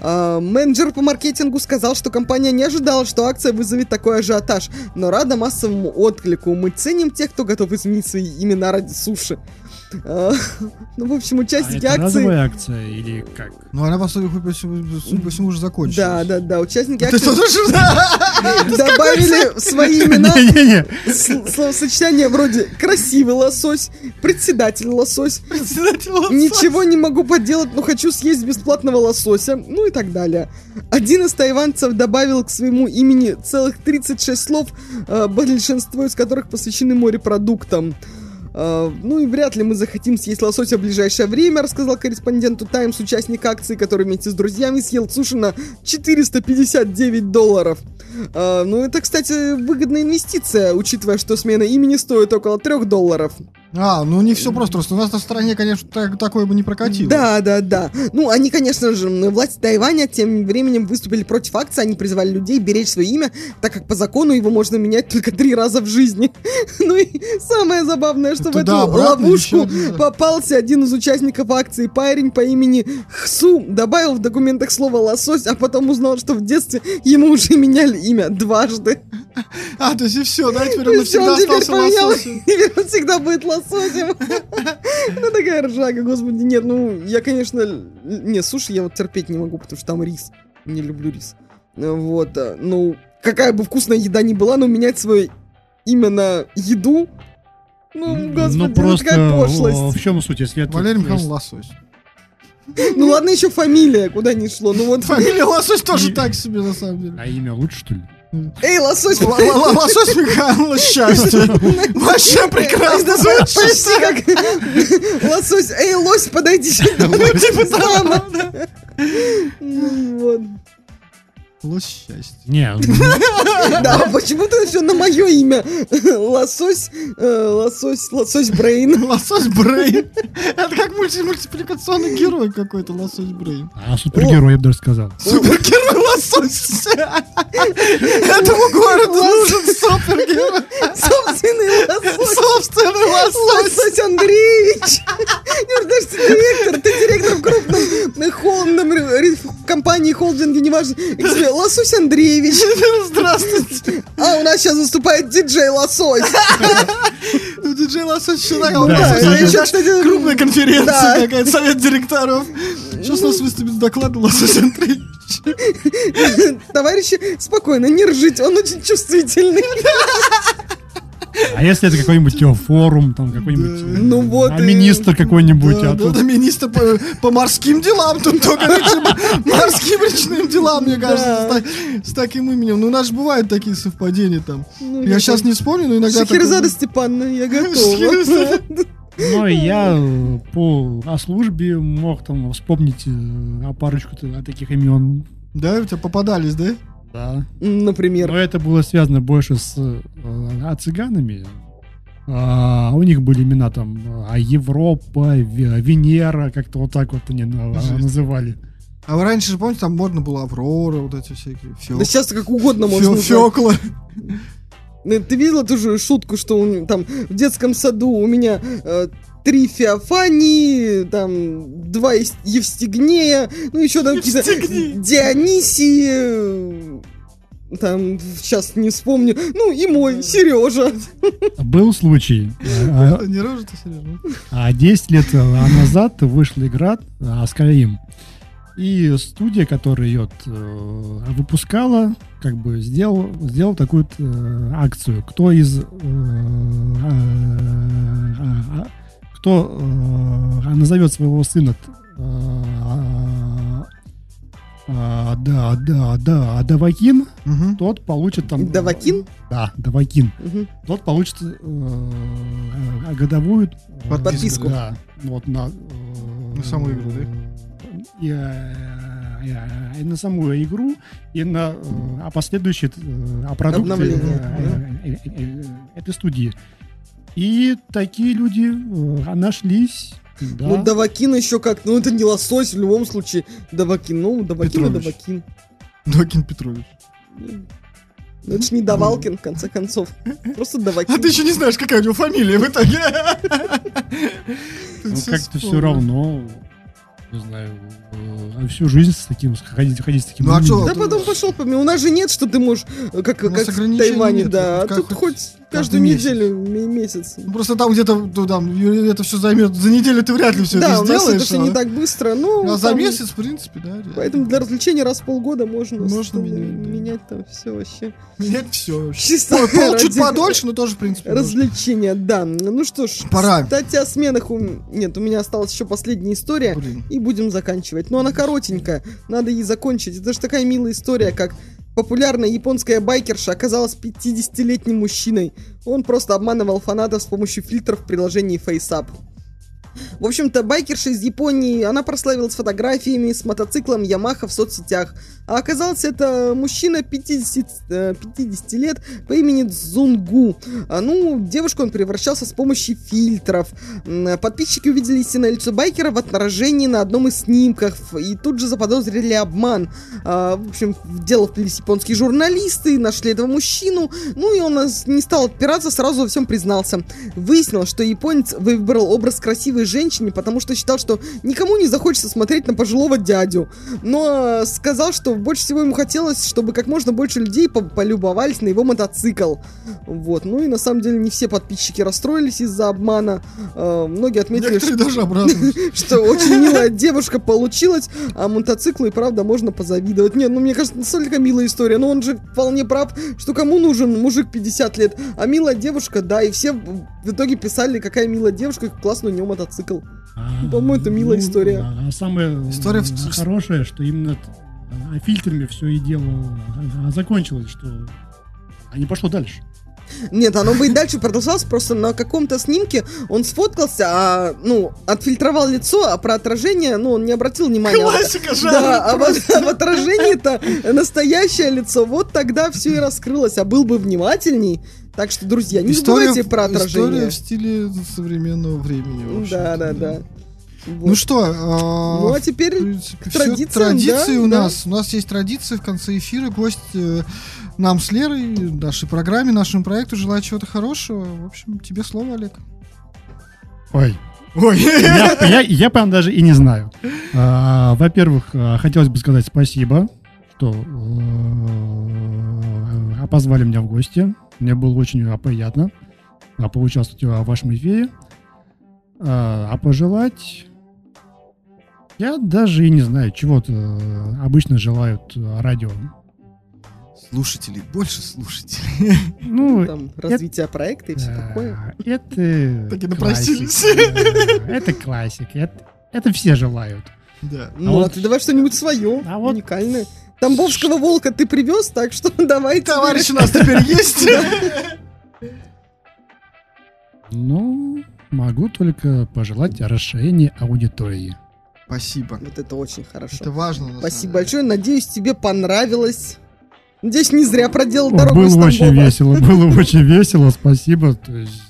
А, менеджер по маркетингу сказал, что компания не ожидала, что акция вызовет такой ажиотаж, но рада массовому отклику. Мы ценим тех, кто готов изменить свои имена ради суши. А, ну, в общем, А участники это акции... разовая акция или как? Ну, она, по сути, по всему, уже закончилась. Да, да, да, участники Ты акции добавили свои имена Словосочетания вроде «красивый лосось», «председатель лосось», Председатель лосось. «ничего не могу поделать, но хочу съесть бесплатного лосося», ну и так далее. Один из тайванцев добавил к своему имени целых 36 слов, э, большинство из которых посвящены морепродуктам. Э, Ну и вряд ли мы захотим съесть лосося в ближайшее время, рассказал корреспонденту Таймс участник акции, который вместе с друзьями съел суши на 459 долларов. Э, Ну это, кстати, выгодная инвестиция, учитывая, что смена имени стоит около 3 долларов. А, ну не все просто. Просто у нас на стране, конечно, так- такое бы не прокатило. Да, да, да. Ну, они, конечно же, власти Тайваня тем временем выступили против акции, они призывали людей беречь свое имя, так как по закону его можно менять только три раза в жизни. Ну и самое забавное, что в эту ловушку попался один из участников акции, парень по имени Хсу, добавил в документах слово «лосось», а потом узнал, что в детстве ему уже меняли имя дважды. А, то есть и все, да, теперь он навсегда остался лососем. теперь он всегда будет лососем. Ну, такая ржака, господи. Нет, ну, я, конечно... Не, суши я вот терпеть не могу, потому что там рис. Не люблю рис. Э, Вот, а, ну, какая бы вкусная еда ни была, но менять свое имя на еду... Ну, господи, Ну ну, просто такая о, пошлость. в чем суть, если это... Валерий Михайлович Лосось. Ну, ладно, еще фамилия, куда ни шло. Ну, вот... Фамилия Лосось тоже так себе, на самом деле. А имя лучше, что ли? Эй, лосось! Л- л- л- Лосось Михайлович счастье. Вообще прекрасно звучит. почти как лосось. Эй, лось, подойди сюда. Ну, типа того. Вот. Лось счастье. Не, Да, почему-то все на мое имя. Лосось, э, лосось, лосось Брейн. Лосось Брейн. Это как мульти- мультипликационный герой какой-то, Лосось Брейн. а супергерой, я бы даже сказал. Супергерой Лосось. Этому городу нужен супергерой. Собственный лосось. Собственный Лосось. Лосось Андреевич. Ты директор, ты директор в крупном холдном компании, холдинге, неважно. Лосось Андреевич. Здравствуйте. А у нас сейчас выступает диджей Лосось. Ну, диджей Лосось кстати, крупная конференция какая-то, совет директоров. Сейчас у нас выступит с докладом Лосось Андреевич. Товарищи, спокойно, не ржите, он очень чувствительный. А если это какой-нибудь э, форум, там какой-нибудь... э, Ну вот а министр какой-нибудь, а тут... министр по, морским делам, тут только морским речным делам, мне кажется, с, та- с таким именем. Ну, у нас же бывают такие совпадения там. Ну, Я сейчас не вспомню, но иногда... Шахерезада такое- Степановна, я готова. Ну, и я э, по о службе мог там вспомнить э, о парочку таких имен. Да, у тебя попадались, да? Да. Например. Но это было связано больше с э, а, цыганами. А, у них были имена там а, Европа, Ве- Венера, как-то вот так вот они на- Жесть. называли. А вы раньше же, помните, там можно было Аврора, вот эти всякие. Да сейчас как угодно можно назвать. Фёкла. Ну, Ты видела ту же шутку, что у- там в детском саду у меня э, три Феофании, там два Евстигнея, ну еще там какие-то Дионисии, э, там сейчас не вспомню, ну и мой Сережа. Был случай. а, Не рожа-то, Сережа? А 10 лет э, назад вышла игра э, Skyrim. И студия, которая ее э, выпускала, как бы сделал, сделал такую э, акцию. Кто из... э, э, э, э, кто э, назовет своего сына э, э, да, да, да, Давакин, Мгм. тот получит там... Давакин? Да, Давакин. Мгм. Тот получит э, э, годовую э, Подписку. Да, вот на... э, На саму игру, И, э, э, и на саму игру, и на э, а последующие э, а продукты Обновления, э, э, э, э, этой студии. И такие люди э, нашлись. Да. Ну, Давакин еще как, ну это не лосось в любом случае. Давакин, ну, Давакин и Петрович. Давакин. Докин Петрович. Ну, это ж не Давалкин, в конце концов. Просто Давакин. А ты еще не знаешь, какая у него фамилия в итоге. Ну, как-то все равно, не знаю, э, всю жизнь с таким, ходить, ходить с таким Ну, а чё, Да потом пошел по У нас же нет, что ты можешь, э, как, У нас как в Тайване, нет, да. А тут хоть каждую месяц. неделю, месяц. Ну, Просто там где-то ну, там, это все займет. За неделю ты вряд ли все Да, это у нас сделаешь. это все не так быстро, но... А за там- месяц, в принципе, да. реально. Поэтому для развлечения раз в полгода можно, Можно менять, да. менять там все вообще. Менять все. Чисто Пол чуть ради подольше, но тоже, в принципе. Развлечения, да. Ну что ж, Пора. кстати, о сменах у... Нет, у меня осталась еще последняя история. Блин. И будем заканчивать. Но она коротенькая, надо ей закончить. Это же такая милая история, как популярная японская байкерша оказалась 50-летним мужчиной. Он просто обманывал фанатов с помощью фильтров в приложении FaceApp. В общем-то, байкерша из Японии, она прославилась фотографиями с мотоциклом Yamaha в соцсетях. А оказался это мужчина 50, э, 50 лет по имени Дзунгу. А, ну, девушку он превращался с помощью фильтров. Подписчики увидели истинное лицо байкера в отражении на одном из снимков и тут же заподозрили обман. А, в общем, в дело вплелись японские журналисты, нашли этого мужчину, ну и он не стал отпираться, сразу во всем признался. Выяснилось, что японец выбрал образ красивой женщины, потому что считал, что никому не захочется смотреть на пожилого дядю. Но э, сказал, что больше всего ему хотелось, чтобы как можно больше людей по- полюбовались на его мотоцикл. Вот. Ну и на самом деле не все подписчики расстроились из-за обмана. Э, многие отметили, Некоторые что, даже обрадовались. что очень милая девушка получилась, а мотоциклу и правда можно позавидовать. Не, ну мне кажется, настолько милая история. Но он же вполне прав, что кому нужен мужик 50 лет, а милая девушка, да, и все в итоге писали, какая милая девушка, как классный у нее мотоцикл. А, По-моему, это милая ну, история. А, а самое История в- хорошее, что именно а, фильтрами все и дело а, закончилось, что а не пошло дальше. Нет, оно бы и дальше продолжалось, просто на каком-то снимке он сфоткался, а, ну, отфильтровал лицо, а про отражение, ну, он не обратил внимания. Классика жанра. Да, а в, а в отражении-то настоящее лицо, вот тогда все и раскрылось, а был бы внимательней. Так что, друзья, не забывайте про История отражение. в стиле современного времени. Да, да, да. Вот. Ну что, а, Ну, а теперь принципе, к традициям, традиции да, у да. нас. У нас есть традиции в конце эфира. Гость э, нам с Лерой, нашей программе, нашему проекту желает чего-то хорошего. В общем, тебе слово, Олег. Ой, Ой, я, я, я прям даже и не знаю. А, во-первых, а, хотелось бы сказать спасибо, что э, позвали меня в гости. Мне было очень а, приятно а, поучаствовать а, в вашем эфире. А, а пожелать... Я даже и не знаю, чего-то э, обычно желают э, радио. слушателей, больше слушателей. Ну, Там развитие проекта и все такое. Это Так и напросились. Это классика. Это, это все желают. Да. Ну, а, вот- ты давай что-нибудь свое, А вот- уникальное. Тамбовского волка ты привез, так что давай. Товарищ у нас теперь есть. Ну, могу только пожелать расширения аудитории. Спасибо. Вот это очень хорошо. Это важно. Спасибо большое. Надеюсь, тебе понравилось. Надеюсь, не зря проделал О, дорогу было очень весело, было очень весело, спасибо. То есть,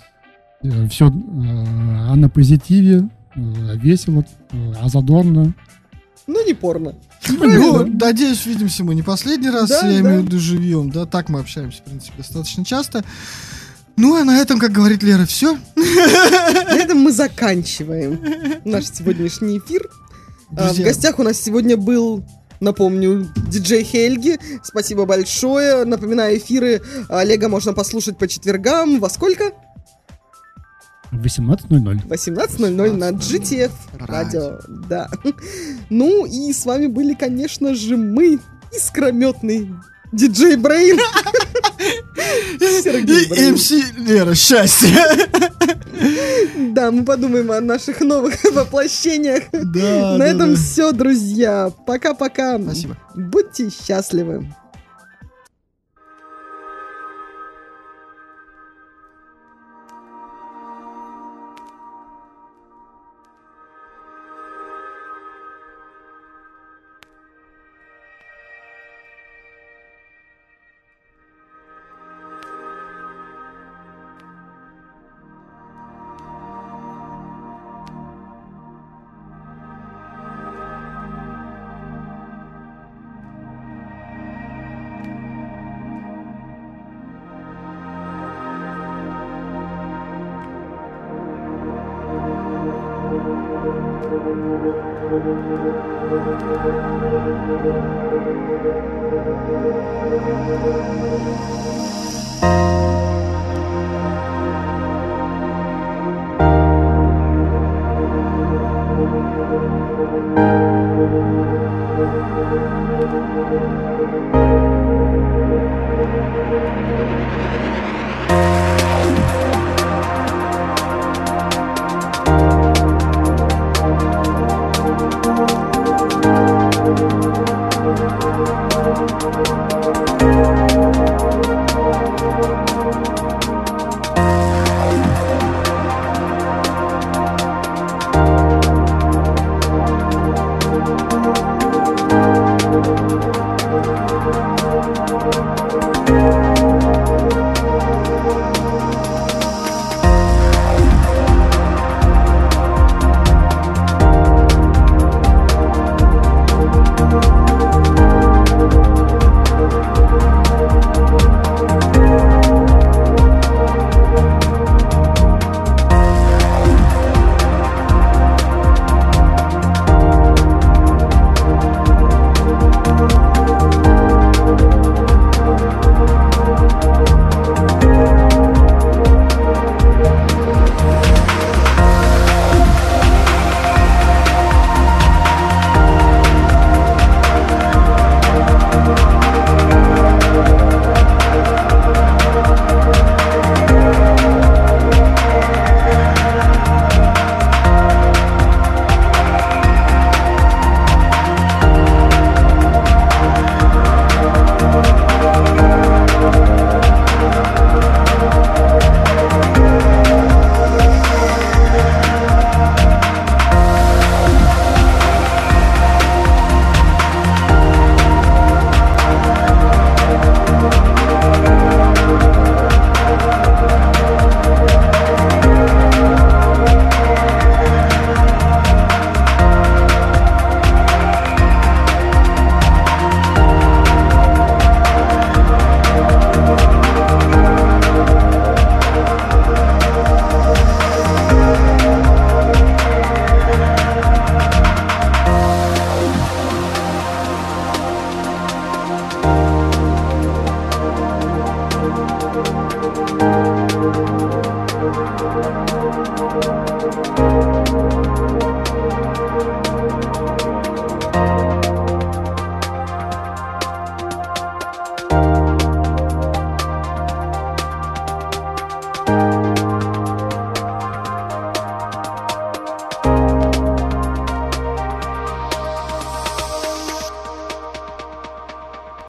все а на позитиве, э, весело, э, а задорно. Ну, не порно. Ну, надеюсь, увидимся мы не последний раз, Да, я да. имею в виду живьем, да, так мы общаемся, в принципе, достаточно часто. Ну, а на этом, как говорит Лера, все. На этом мы заканчиваем наш сегодняшний эфир. А, В гостях у нас сегодня был, напомню, диджей Хельги. Спасибо большое. Напоминаю, эфиры Олега можно послушать по четвергам. Во сколько? 18.00. 18.00 на GTF радио. Да. Ну и с вами были, конечно же, мы, искрометный диджей Брейн. Сергей И Брейн. МС Лера, счастье. Да, мы подумаем о наших новых воплощениях. Да, На да, этом да. все, друзья. Пока-пока. Спасибо. Будьте счастливы.